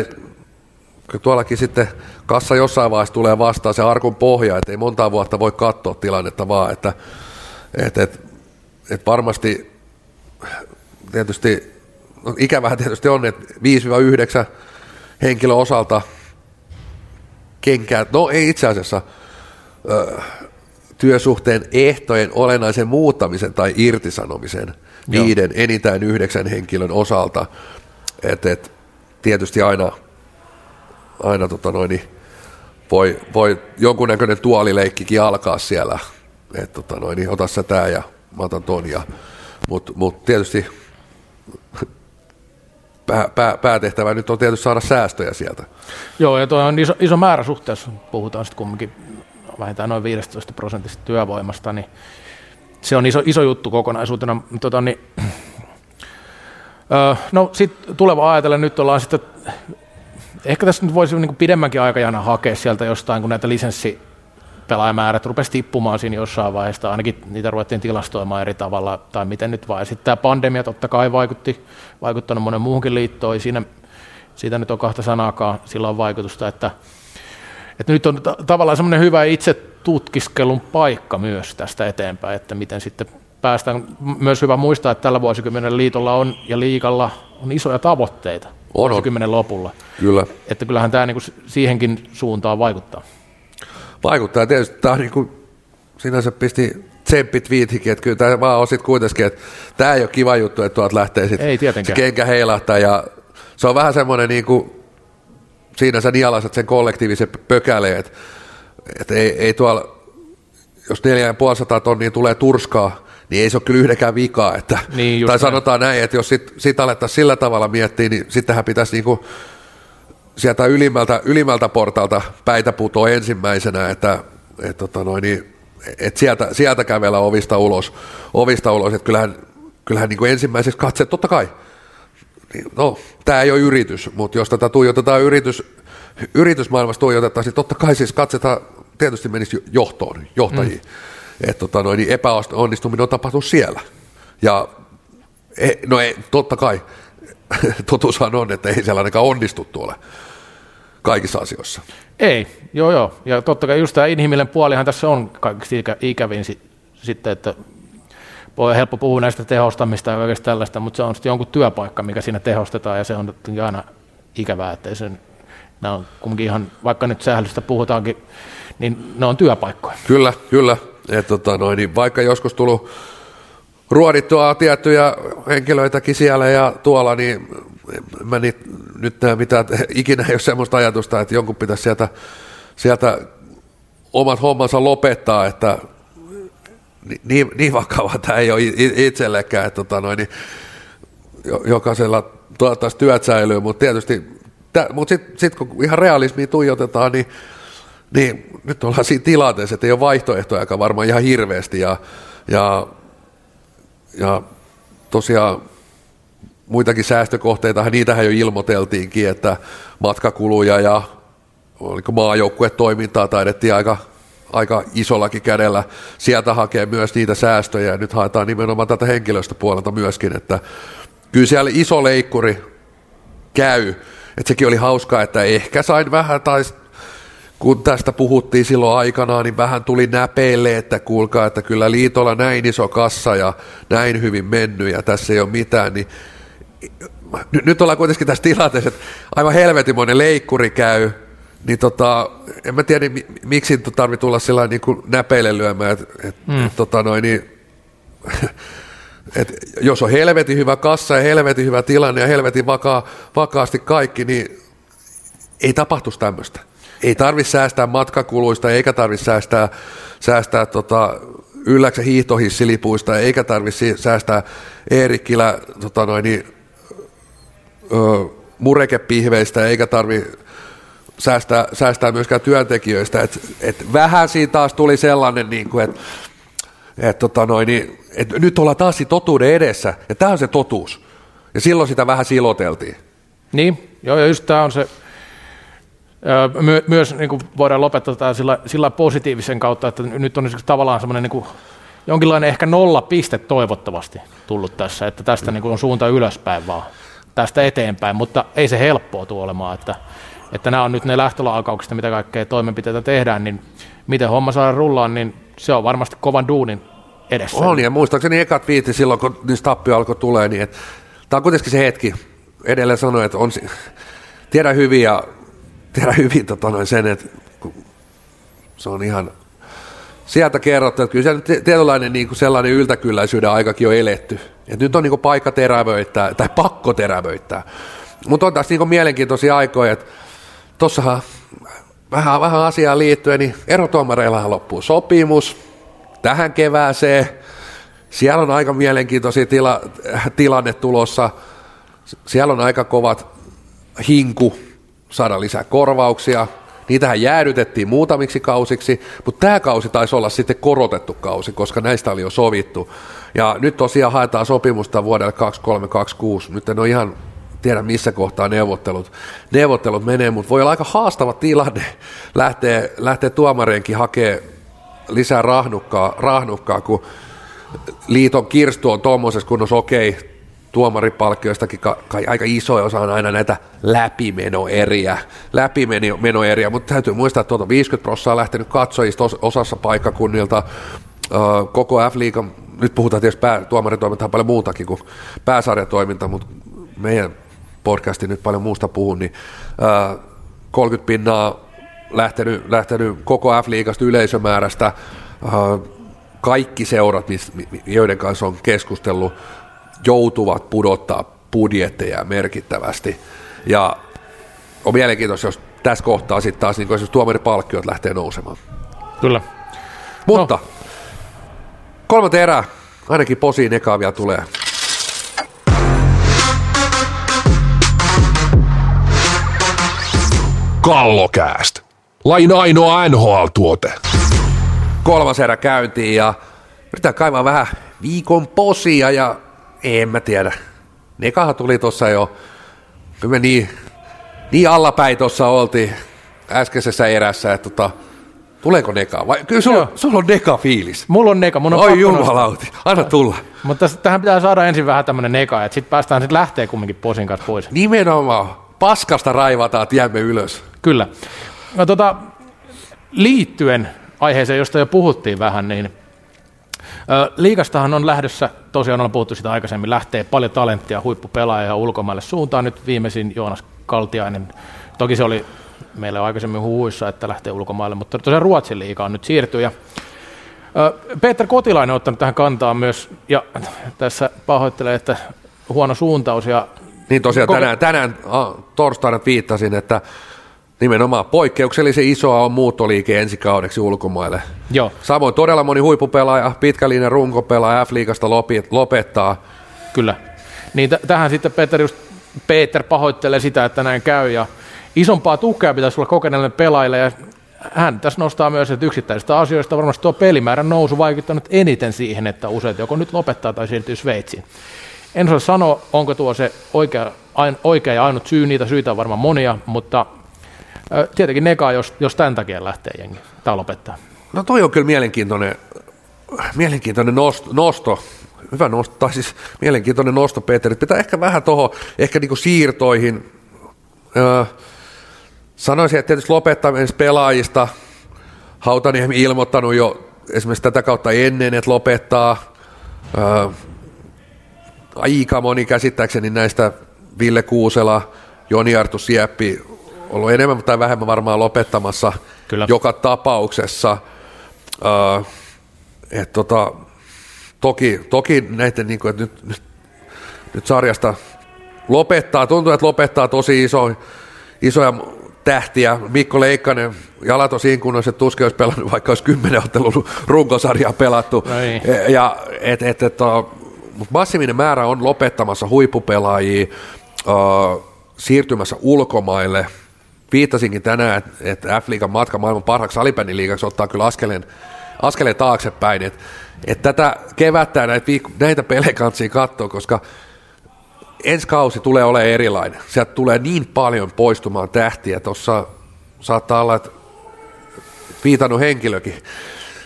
tuollakin sitten kassa jossain vaiheessa tulee vastaan se arkun pohja, että ei monta vuotta voi katsoa tilannetta vaan, että et, et, et varmasti tietysti, no ikävähän tietysti on, että 5-9 henkilö osalta kenkää, no ei itse asiassa, ö, työsuhteen ehtojen olennaisen muuttamisen tai irtisanomisen Joo. viiden enintään yhdeksän henkilön osalta. Et, et, tietysti aina, aina tota noin, niin voi, voi jonkunnäköinen tuolileikkikin alkaa siellä, että tota noin, niin ota sä tää ja mä otan ton. Ja, Mutta mut tietysti pää, pää, päätehtävä nyt on tietysti saada säästöjä sieltä. Joo, ja tuo on iso, iso määrä suhteessa, puhutaan sitten kumminkin vähintään noin 15 prosentista työvoimasta, niin se on iso, iso juttu kokonaisuutena. Tota, niin, öö, no sitten tuleva ajatellen nyt ollaan sitten, ehkä tässä nyt voisi niin pidemmänkin aikajana hakea sieltä jostain, kun näitä lisenssi pelaajamäärät rupesi tippumaan siinä jossain vaiheessa, ainakin niitä ruvettiin tilastoimaan eri tavalla, tai miten nyt vaan. Sitten tämä pandemia totta kai vaikutti, vaikuttanut monen muuhunkin liittoon, siinä, siitä nyt on kahta sanaakaan, sillä on vaikutusta, että että nyt on ta- tavallaan semmoinen hyvä itse tutkiskelun paikka myös tästä eteenpäin, että miten sitten päästään. Myös hyvä muistaa, että tällä vuosikymmenen liitolla on ja liikalla on isoja tavoitteita on, vuosikymmenen lopulla. Kyllä. Että kyllähän tämä niin siihenkin suuntaan vaikuttaa. Vaikuttaa tietysti. Tämä on niin kuin, sinänsä pisti tsemppit viithikin, että kyllä tämä vaan on sitten kuitenkin, että tämä ei ole kiva juttu, että tuolta lähtee sitten se kenkä heilahtaa ja se on vähän semmoinen niin kuin siinä sä nialaset sen kollektiivisen pökäleen, että et ei, ei tuolla, jos 4500 tonnia tulee turskaa, niin ei se ole kyllä yhdenkään vikaa. Että, niin, tai näin. sanotaan näin, että jos sit, sit alettaisiin sillä tavalla miettiä, niin sittenhän pitäisi niinku sieltä ylimmältä, ylimmältä portalta päitä putoa ensimmäisenä, että et, tota noin, niin, et sieltä, sieltä kävellä ovista ulos, ovista ulos että kyllähän, kyllähän niin kuin ensimmäiseksi katse, totta kai, niin, no, tämä ei ole yritys, mutta jos tätä tuijotetaan yritys, yritysmaailmassa tuijotettaisiin, totta kai siis katsetaan, tietysti menisi johtoon, johtajiin. Mm. Että tota, noin, niin epäonnistuminen on tapahtunut siellä. Ja e, no ei, totta kai, totuushan on, että ei siellä ainakaan onnistuttu ole kaikissa asioissa. Ei, joo joo. Ja totta kai just tämä inhimillinen puolihan tässä on kaikista ikä, ikävin sitten, että voi helppo puhua näistä tehostamista ja kaikesta tällaista, mutta se on sitten jonkun työpaikka, mikä siinä tehostetaan, ja se on aina ikävää, että sen, nämä on kumminkin ihan, vaikka nyt sählystä puhutaankin, niin ne on työpaikkoja. Kyllä, kyllä. Et, tota, noin, niin vaikka joskus tullut ruodittua tiettyjä henkilöitäkin siellä ja tuolla, niin mä nyt, nyt näe mitään, ikinä ei ole sellaista ajatusta, että jonkun pitäisi sieltä, sieltä omat hommansa lopettaa, että niin, niin vakava tämä ei ole itsellekään, että tota noin, niin jokaisella toivottavasti työt säilyy, mutta tietysti, mutta sitten sit kun ihan realismiin tuijotetaan, niin, niin nyt ollaan siinä tilanteessa, että ei ole vaihtoehtoja varmaan ihan hirveästi ja, ja, ja tosiaan muitakin säästökohteita, niitähän jo ilmoiteltiinkin, että matkakuluja ja oliko maajoukkuetoimintaa taidettiin aika aika isollakin kädellä sieltä hakee myös niitä säästöjä. Ja nyt haetaan nimenomaan tätä henkilöstöpuolelta myöskin, että kyllä siellä iso leikkuri käy, että sekin oli hauskaa, että ehkä sain vähän tai kun tästä puhuttiin silloin aikanaan, niin vähän tuli näpeille, että kuulkaa, että kyllä liitolla näin iso kassa ja näin hyvin mennyt ja tässä ei ole mitään, niin nyt ollaan kuitenkin tässä tilanteessa, että aivan helvetimoinen leikkuri käy, niin tota, en mä tiedä, miksi tarvitsee tulla sillä niin kuin näpeille lyömään, että et, mm. et, tota noin, niin, et, jos on helvetin hyvä kassa ja helvetin hyvä tilanne ja helvetin vakaa, vakaasti kaikki, niin ei tapahtuisi tämmöistä. Ei tarvitse säästää matkakuluista, eikä tarvitse säästää, säästää tota, ylläksen hiihtohissilipuista, eikä tarvitse säästää Eerikkilä tota noin, niin, ö, murekepihveistä, eikä tarvitse säästää, säästää myöskään työntekijöistä. Et, et vähän siinä taas tuli sellainen, niin kuin, että et, tota noin, niin, et nyt ollaan taas totuuden edessä, ja tämä on se totuus. Ja silloin sitä vähän siloteltiin. Niin, joo, ja just tämä on se, My, myös niin kuin voidaan lopettaa tämä sillä, sillä positiivisen kautta, että nyt on tavallaan semmoinen niin jonkinlainen ehkä nolla piste toivottavasti tullut tässä, että tästä niin kuin on suunta ylöspäin vaan, tästä eteenpäin, mutta ei se helppoa tule olemaan, että, että nämä on nyt ne lähtölaukaukset, mitä kaikkea toimenpiteitä tehdään, niin miten homma saadaan rullaan, niin se on varmasti kovan duunin edessä. On, ja muistaakseni ekat viitti silloin, kun niistä tappio alkoi tulee, niin että tämä on kuitenkin se hetki, edelleen sanoin, että on, tiedä hyvin ja tiedä hyvin tota noin sen, että se on ihan sieltä kerrottu, että kyllä se tietynlainen niin kuin sellainen yltäkylläisyyden aikakin on eletty. Et nyt on niin kuin paikka terävöittää, tai pakko terävöittää. Mutta on taas niin kuin mielenkiintoisia aikoja, että tuossahan vähän, vähän asiaan liittyen, niin erotuomareillahan loppuu sopimus tähän kevääseen. Siellä on aika mielenkiintoisia tila, tilanne tulossa. Siellä on aika kovat hinku saada lisää korvauksia. Niitähän jäädytettiin muutamiksi kausiksi, mutta tämä kausi taisi olla sitten korotettu kausi, koska näistä oli jo sovittu. Ja nyt tosiaan haetaan sopimusta vuodelle 2326. Nyt en ole ihan tiedä missä kohtaa neuvottelut, neuvottelut menee, mutta voi olla aika haastava tilanne lähteä, lähteä tuomarienkin hakemaan lisää rahnukkaa, rahnukkaa kun liiton kirstu on tuommoisessa kunnossa, okei, tuomaripalkkioistakin ka, ka, aika iso osa on aina näitä läpimenoeriä, läpimenoeriä, mutta täytyy muistaa, että tuota 50 prosenttia on lähtenyt katsojista osassa paikkakunnilta, koko F-liigan, nyt puhutaan tietysti pää, tuomaritoimintaa paljon muutakin kuin pääsarjatoiminta, mutta meidän podcasti nyt paljon muusta puhun, niin 30 pinnaa lähtenyt, lähtenyt koko F-liigasta yleisömäärästä, kaikki seurat, joiden kanssa on keskustellut, joutuvat pudottaa budjetteja merkittävästi. Ja on mielenkiintoista, jos tässä kohtaa sitten taas niin esimerkiksi tuomaripalkkiot lähtee nousemaan. Kyllä. Mutta no. kolmatta erää, ainakin posiin ekaa vielä tulee. Kallokääst. Lain ainoa NHL-tuote. Kolmas erä käyntiin ja yritetään kaivaa vähän viikon posia ja en mä tiedä. Nekahan tuli tuossa jo, kyllä me niin, niin allapäin tuossa oltiin äskeisessä erässä, että tota, tuleeko Neka? Vai, kyllä sulla, sulla on Neka-fiilis. Mulla on Neka, mun on Oi jumalauti, anna tulla. Mutta tähän pitää saada ensin vähän tämmönen Neka, että sitten päästään sitten lähtee kumminkin posin kanssa pois. Nimenomaan, paskasta raivataan tiemme ylös. Kyllä. No tota, liittyen aiheeseen, josta jo puhuttiin vähän, niin Liikastahan on lähdössä, tosiaan on puhuttu sitä aikaisemmin, lähtee paljon talenttia, huippupelaajia ulkomaille suuntaan. Nyt viimeisin Joonas Kaltiainen, toki se oli meillä aikaisemmin huuissa, että lähtee ulkomaille, mutta tosiaan Ruotsin liiga on nyt siirtyy. Ja Peter Kotilainen on ottanut tähän kantaa myös, ja tässä pahoittelee, että huono suuntaus. Ja niin tosiaan tänään, tänään torstaina viittasin, että Nimenomaan poikkeuksellisen isoa on muuttoliike ensi kaudeksi ulkomaille. Joo. Samoin todella moni huippupelaaja, pitkälinen runkopelaaja F-liigasta lopettaa. Kyllä. Niin t- tähän sitten Peter, just, Peter pahoittelee sitä, että näin käy ja isompaa tukea pitäisi olla kokeneelle pelaajille ja hän tässä nostaa myös, että yksittäisistä asioista varmasti tuo pelimäärän nousu vaikuttanut eniten siihen, että useat joko nyt lopettaa tai siirtyy Sveitsiin. En osaa sanoa, onko tuo se oikea, oikea ja ainut syy, niitä syitä on varmaan monia, mutta Tietenkin neka, jos, jos tämän takia lähtee jengi tai lopettaa. No toi on kyllä mielenkiintoinen, mielenkiintoinen nosto, nosto. Hyvä nosto, tai siis mielenkiintoinen nosto, Peter. Pitää ehkä vähän tuohon, ehkä niinku siirtoihin. Öö, sanoisin, että tietysti lopettaminen pelaajista. Hautaniemi ilmoittanut jo esimerkiksi tätä kautta ennen, että lopettaa. Öö, aika moni käsittääkseni näistä Ville Kuusela, Joni Artu Sieppi, ollut enemmän tai vähemmän varmaan lopettamassa Kyllä. joka tapauksessa. Uh, et tota, toki, toki näiden, niin kuin, että nyt, nyt, nyt sarjasta lopettaa, tuntuu, että lopettaa tosi iso, isoja tähtiä. Mikko Leikkanen, jalat on siinä kunnossa, että tuskin olisi pelannut, vaikka olisi kymmenen ottelun runkosarjaa pelattu. No niin. Ja, et, et, et, mutta massiivinen määrä on lopettamassa huippupelaajia, uh, siirtymässä ulkomaille – viittasinkin tänään, että, F-liigan matka maailman parhaaksi salibändiliigaksi ottaa kyllä askeleen, askeleen taaksepäin, että, että tätä kevättä näitä, viikko, näitä pelejä kanssa katsoa, koska ensi kausi tulee olemaan erilainen. Sieltä tulee niin paljon poistumaan tähtiä, tuossa saattaa olla, että viitannut henkilökin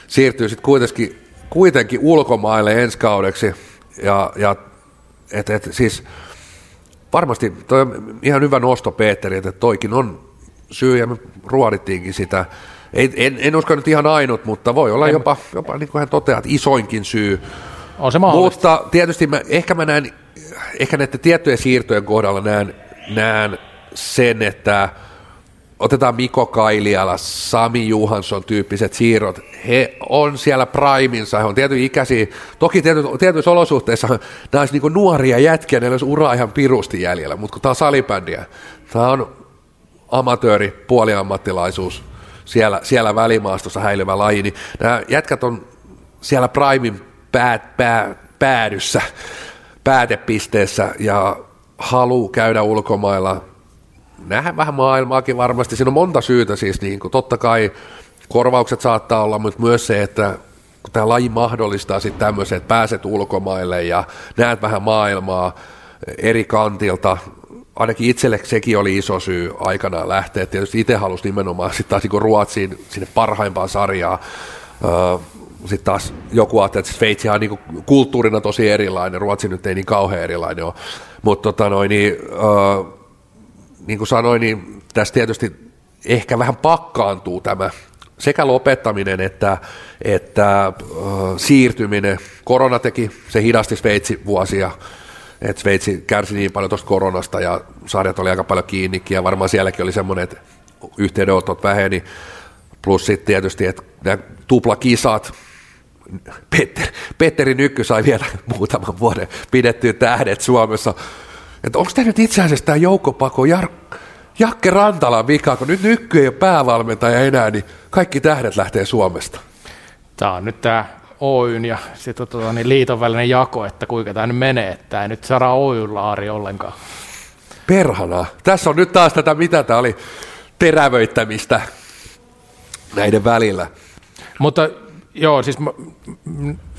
siirtyy sitten kuitenkin, kuitenkin ulkomaille ensi kaudeksi. Ja, ja et, et, siis varmasti toi on ihan hyvä nosto Petteri, että toikin on syy ja me ruodittiinkin sitä. Ei, en, en usko nyt ihan ainut, mutta voi olla en. jopa, jopa niin kuin hän toteaa, että isoinkin syy. On se Mutta tietysti mä, ehkä mä näen, ehkä näiden tiettyjen siirtojen kohdalla näen, näen sen, että – otetaan Miko Kailiala, Sami Juhansson tyyppiset siirrot, he on siellä priminsa, he on tietyn ikäisiä, toki tiety, tietyissä olosuhteissa nämä olisi niin nuoria jätkiä, ne olisi ura ihan pirusti jäljellä, mutta kun tämä on salibändiä, tämä on amatööri, puoliammattilaisuus, siellä, siellä välimaastossa häilyvä laji, niin nämä jätkät on siellä primin pää, pää, päädyssä, päätepisteessä ja halu käydä ulkomailla, nähdä vähän maailmaakin varmasti. Siinä on monta syytä siis, niin kuin, totta kai korvaukset saattaa olla, mutta myös se, että kun tämä laji mahdollistaa sitten tämmöisen, että pääset ulkomaille ja näet vähän maailmaa eri kantilta, ainakin itselle sekin oli iso syy aikanaan lähteä. Tietysti itse halusi nimenomaan sitten taas niin Ruotsiin sinne parhaimpaan sarjaan. Sitten taas joku ajattelee, että Sveitsi on niin kulttuurina tosi erilainen, Ruotsi nyt ei niin kauhean erilainen ole. Mutta tota noin, niin, niin kuin sanoin, niin tässä tietysti ehkä vähän pakkaantuu tämä sekä lopettaminen että, että äh, siirtyminen. Korona teki, se hidasti Sveitsi vuosia, että Sveitsi kärsi niin paljon tuosta koronasta ja sarjat oli aika paljon kiinnikin ja varmaan sielläkin oli semmoinen, että yhteydenotot väheni. Plus sitten tietysti, että nämä tuplakisat, Petter, Petteri Nykky sai vielä muutaman vuoden pidettyä tähdet Suomessa että onko tämä nyt itse asiassa tämä joukkopako Jar- Jakke Rantalan vika, kun nyt Nykky ei ole päävalmentaja enää, niin kaikki tähdet lähtee Suomesta. Tämä on nyt tämä Oyn ja sitten tota, niin liiton välinen jako, että kuinka tämä nyt menee, että ei nyt saada Oyn laari ollenkaan. Perhana. Tässä on nyt taas tätä, mitä tämä oli, terävöittämistä näiden välillä. Mutta joo, siis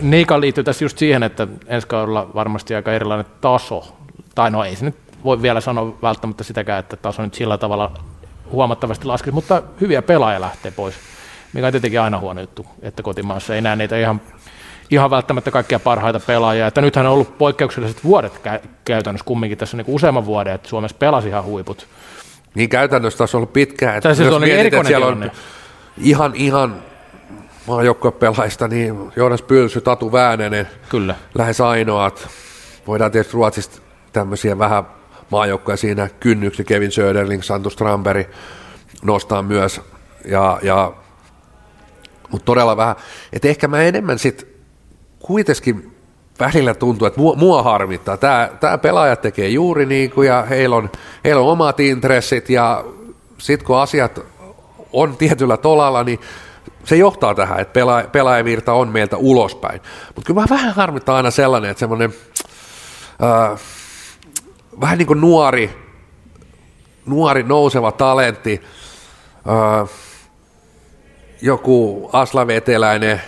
Niika liittyy tässä just siihen, että ensi kaudella varmasti aika erilainen taso tai no ei se nyt voi vielä sanoa välttämättä sitäkään, että taso nyt sillä tavalla huomattavasti laskee, mutta hyviä pelaajia lähtee pois, mikä on tietenkin aina huono juttu, että kotimaassa ei näe niitä ihan, ihan välttämättä kaikkia parhaita pelaajia. Että nythän on ollut poikkeukselliset vuodet kä- käytännössä kumminkin tässä niin useamman vuoden, että Suomessa pelasi ihan huiput. Niin käytännössä taas on ollut pitkään. Että siis on niin mietit, siellä on ihan, ihan maajoukkuepelaajista, niin Joonas Pylsy, Tatu Väänänen, Kyllä. lähes ainoat. Voidaan tietysti Ruotsista tämmöisiä vähän maajoukkoja siinä kynnyksi, Kevin Söderling, Santu Strandberg nostaa myös, ja, ja mutta todella vähän, että ehkä mä enemmän sitten kuitenkin välillä tuntuu, että mua, mua harmittaa. Tämä, tämä pelaajat tekee juuri niin kuin, ja heillä on, heillä on omat intressit, ja sitten kun asiat on tietyllä tolalla, niin se johtaa tähän, että pelaaja, pelaajavirta on meiltä ulospäin. Mutta kyllä mä vähän harmittaa aina sellainen, että semmoinen, äh, vähän niin kuin nuori, nuori nouseva talentti, öö, joku aslaveteläinen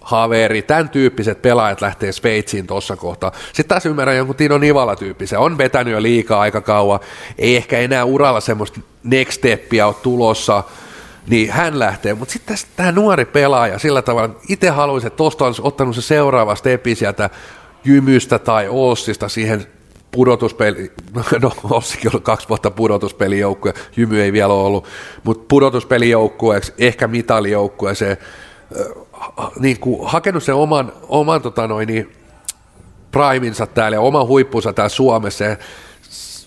haveri, tämän tyyppiset pelaajat lähtee Sveitsiin tuossa kohtaa. Sitten taas ymmärrän jonkun Tino Nivala tyyppisen, on vetänyt jo liikaa aika kauan, ei ehkä enää uralla semmoista next steppia ole tulossa, niin hän lähtee. Mutta sitten tämä nuori pelaaja sillä tavalla, itse haluaisin, että tuosta olisi ottanut se seuraava steppi sieltä Jymystä tai Oossista siihen pudotuspeli, no Ossikin ollut kaksi vuotta pudotuspelijoukkue, Jymy ei vielä ollut, mutta pudotuspelijoukkueeksi, ehkä se niin kuin hakenut sen oman, oman tota noin, niin, priminsa täällä ja oman huippunsa täällä Suomessa ja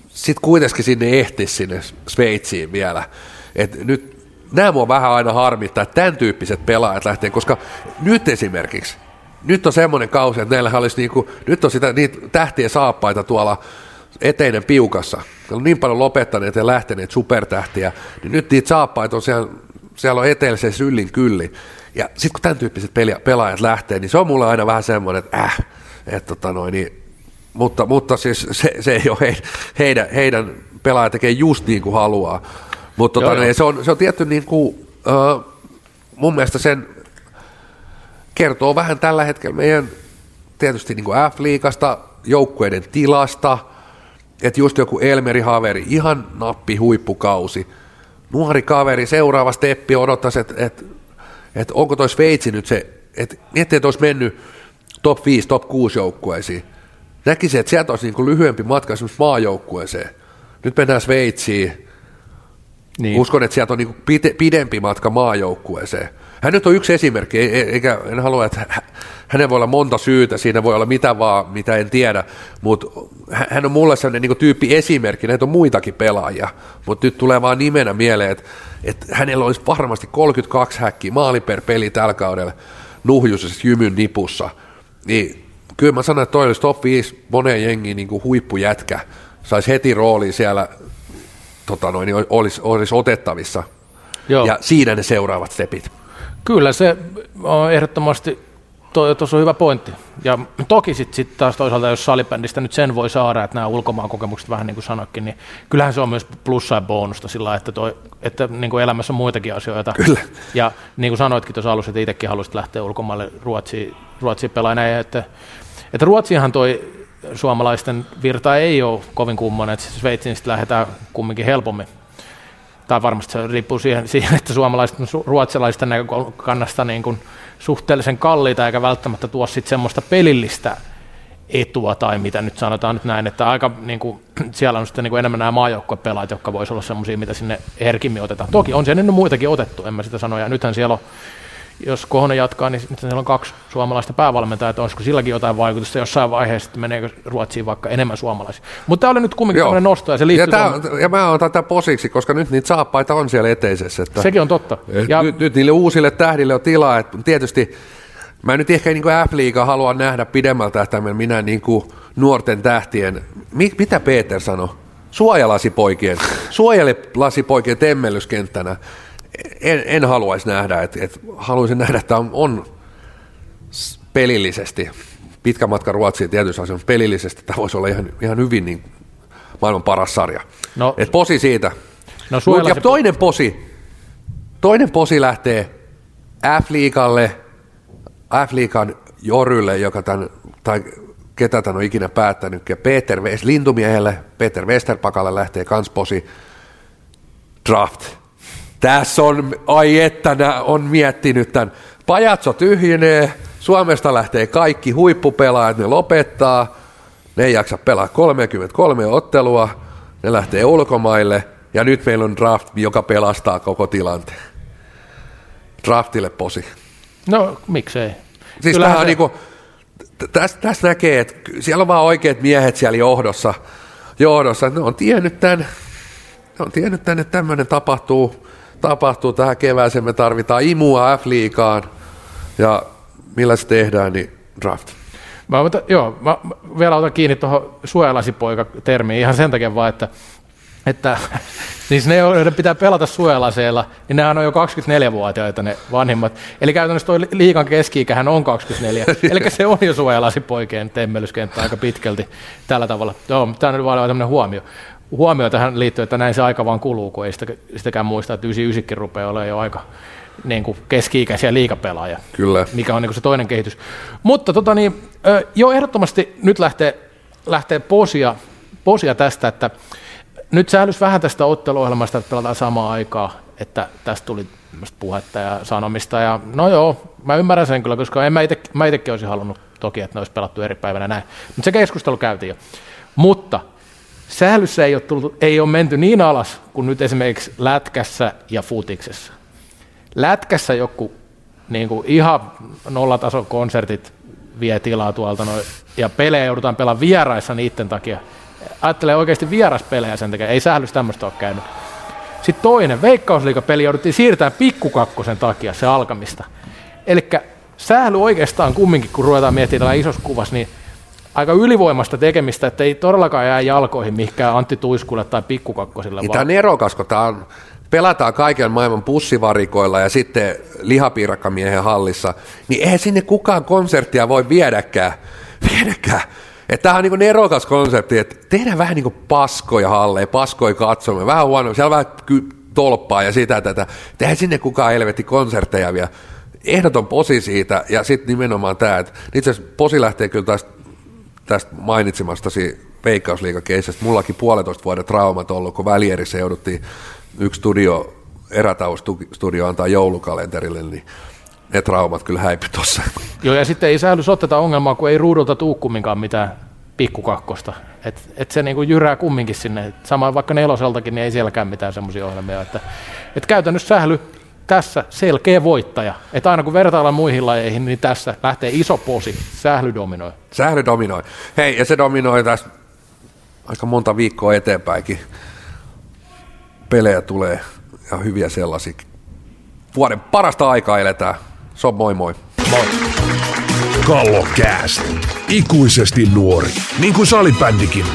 sitten kuitenkin sinne ehti sinne Sveitsiin vielä. Et nyt nämä mua vähän aina harmittaa, että tämän tyyppiset pelaajat lähtee, koska nyt esimerkiksi nyt on semmoinen kausi, että näillä olisi niinku, nyt on sitä, niitä tähtien saappaita tuolla eteinen piukassa. Siellä on niin paljon lopettaneet ja lähteneet supertähtiä, niin nyt niitä saappaita on siellä, siellä on eteisessä syllin kylli. Ja sitten kun tämän tyyppiset pelaajat lähtee, niin se on mulle aina vähän semmoinen, että äh, että tota noin, niin, mutta, mutta siis se, se ei ole he, heidän, heidän pelaajat tekee just niin kuin haluaa. Mutta tota, Joo, joo. se, on, se on tietty niin kuin, uh, mun mielestä sen kertoo vähän tällä hetkellä meidän tietysti niin F-liigasta, joukkueiden tilasta, että just joku Elmeri Haveri, ihan nappi huippukausi, nuori kaveri, seuraava steppi odottaisi, että et, et onko toi Sveitsi nyt se, että miettii, että olisi mennyt top 5, top 6 joukkueisiin. Näkisin, että sieltä olisi niin kuin lyhyempi matka esimerkiksi maajoukkueeseen. Nyt mennään Sveitsiin, Niin. Uskon, että sieltä on niin pide, pidempi matka maajoukkueeseen. Hän nyt on yksi esimerkki, ei- ei- eikä en halua, että hä- hänellä voi olla monta syytä, siinä voi olla mitä vaan, mitä en tiedä, mutta hä- hän on mulle sellainen niin tyyppi esimerkki, näitä on muitakin pelaajia, mutta nyt tulee vaan nimenä mieleen, että, että hänellä olisi varmasti 32 häkkiä maali per peli tällä kaudella nuhjuisessa jymyn nipussa, niin kyllä mä sanon, että toi olisi top 5 moneen jengiin niin huippujätkä, saisi heti rooliin siellä tota noin, niin olisi, olisi otettavissa. Joo. Ja siinä ne seuraavat stepit. Kyllä se on ehdottomasti, tuossa on hyvä pointti. Ja toki sitten sit taas toisaalta, jos salibändistä nyt sen voi saada, että nämä ulkomaan kokemukset vähän niin kuin sanoikin, niin kyllähän se on myös plussaa ja bonusta sillä että, toi, että niin kuin elämässä on muitakin asioita. Kyllä. Ja niin kuin sanoitkin tuossa alussa, että itsekin halusit lähteä ulkomaille Ruotsiin, Ruotsiin pelaamaan näin, että, että Ruotsiinhan toi suomalaisten virta ei ole kovin kummonen, että Sveitsiin sitten lähdetään kumminkin helpommin tai varmasti se riippuu siihen, siihen että suomalaiset ruotsalaisten näkökannasta niin kuin suhteellisen kalliita, eikä välttämättä tuo sit semmoista pelillistä etua, tai mitä nyt sanotaan nyt näin, että aika niin kuin, siellä on sitten niin kuin enemmän nämä maajoukkuepelaajat, jotka voisi olla semmoisia, mitä sinne herkimmin otetaan. Toki on siellä nyt muitakin otettu, en mä sitä sano, ja nythän siellä on jos Kohonen jatkaa, niin nyt siellä on kaksi suomalaista päävalmentajaa, että olisiko silläkin jotain vaikutusta jossain vaiheessa, että meneekö Ruotsiin vaikka enemmän suomalaisia. Mutta tämä oli nyt kumminkin Joo. tämmöinen nosto, ja se Ja, liittyy tää, tuohon- ja mä otan tätä posiksi, koska nyt niitä saappaita on siellä eteisessä. Että, Sekin on totta. et Ja nyt, nyt, niille uusille tähdille on tilaa. Että tietysti mä nyt ehkä niin F-liiga haluan nähdä pidemmältä tähtäimellä minä niin kuin nuorten tähtien. Mi, mitä Peter sanoi? Suojalasipoikien, suojalasipoikien temmellyskenttänä. En, en haluaisi nähdä, että, että haluaisin nähdä, että on, on pelillisesti, pitkä matka Ruotsiin tietyissä asioissa, mutta pelillisesti tämä voisi olla ihan, ihan hyvin niin maailman paras sarja. No- Et posi siitä. no Mut ja toinen posi, toinen posi lähtee F-liigalle, F-liigan Jorylle, joka tämän, tai ketä tämän on ikinä päättänyt, ja Peter West, Lintumiehelle, Peter Westerpakalle lähtee kans posi draft. Tässä on, ai että nää on miettinyt tämän. Pajatso tyhjenee, Suomesta lähtee kaikki huippupelaajat, ne lopettaa, ne ei jaksa pelaa 33 ottelua, ne lähtee ulkomaille, ja nyt meillä on draft, joka pelastaa koko tilanteen. Draftille posi. No miksei. Siis tämähän on se- niinku, tässä täs näkee, että siellä on vaan oikeat miehet siellä johdossa, johdossa. Ne on tiennyt tämän, ne on tiennyt tämän, että tämmöinen tapahtuu, tapahtuu tähän kevääseen. Me tarvitaan imua F-liigaan ja millä se tehdään, niin draft. Mä, otan, joo, mä vielä otan kiinni tuohon suojalasipoika-termiin ihan sen takia vaan, että, että siis ne, joiden pitää pelata suojalaseilla, niin nehän on jo 24-vuotiaita ne vanhimmat. Eli käytännössä tuo liikan keski-ikähän on 24. Eli se on jo suojalasipoikien temmelyskenttä aika pitkälti tällä tavalla. Joo, tämä on vaan tämmöinen huomio. Huomio tähän liittyy, että näin se aika vaan kuluu, kun ei sitä, sitäkään muista, että 99 rupeaa olemaan jo aika niin kuin keski-ikäisiä liikapelaajia Kyllä. mikä on niin se toinen kehitys. Mutta tota niin, jo ehdottomasti nyt lähtee, lähtee posia, posia tästä, että nyt säälys vähän tästä otteluohjelmasta, että pelataan samaan aikaa, että tästä tuli puhetta ja sanomista. Ja no joo, mä ymmärrän sen kyllä, koska en mä, ite, mä itekin olisin halunnut toki, että ne olisi pelattu eri päivänä näin. Mutta se keskustelu käytiin jo. Mutta sählyssä ei ole, tullut, ei ole menty niin alas kuin nyt esimerkiksi lätkässä ja futiksessa lätkässä joku niin kuin ihan nollatason konsertit vie tilaa tuolta noin, ja pelejä joudutaan pelaamaan vieraissa niiden takia. Ajattelee oikeasti vieraspelejä sen takia, ei sählys tämmöistä ole käynyt. Sitten toinen, veikkausliikapeli jouduttiin siirtämään pikkukakkosen takia se alkamista. Eli sähly oikeastaan kumminkin, kun ruvetaan miettimään isossa kuvassa, niin aika ylivoimasta tekemistä, että ei todellakaan jää jalkoihin mihinkään Antti Tuiskulle tai pikkukakkosille. Niin vaan- tämä on nerokas, kun tää on, pelataan kaiken maailman pussivarikoilla ja sitten lihapiirakkamiehen hallissa, niin eihän sinne kukaan konserttia voi viedäkään. viedäkään. Että tämähän on niin nerokas konsepti, että tehdään vähän niin kuin paskoja halleja, paskoja katsomme, vähän huono, siellä on vähän ky- tolppaa ja sitä tätä. Tehdään sinne kukaan helvetti konsertteja vielä. Ehdoton posi siitä ja sitten nimenomaan tämä, että itse asiassa posi lähtee kyllä tästä, tästä mainitsemastasi veikkausliikakeisestä. Mullakin puolitoista vuoden traumat ollut, kun välierissä jouduttiin yksi studio, erätaustudio antaa joulukalenterille, niin ne traumat kyllä häipy tuossa. Joo, ja sitten ei säily sotteta ongelmaa, kun ei ruudulta tuu kumminkaan mitään pikkukakkosta. Et, et se niinku jyrää kumminkin sinne. Sama vaikka neloseltakin, niin ei sielläkään mitään semmoisia ohjelmia. Että, et käytännössä sähly tässä selkeä voittaja. Että aina kun vertaillaan muihin lajeihin, niin tässä lähtee iso posi. Sähly dominoi. Sähly dominoi. Hei, ja se dominoi tässä aika monta viikkoa eteenpäinkin. Pelejä tulee ja hyviä sellaisia. Vuoden parasta aikaa eletään. Se on moi moi. Moi. Kallokääst. Ikuisesti nuori. Niin kuin salibändikin.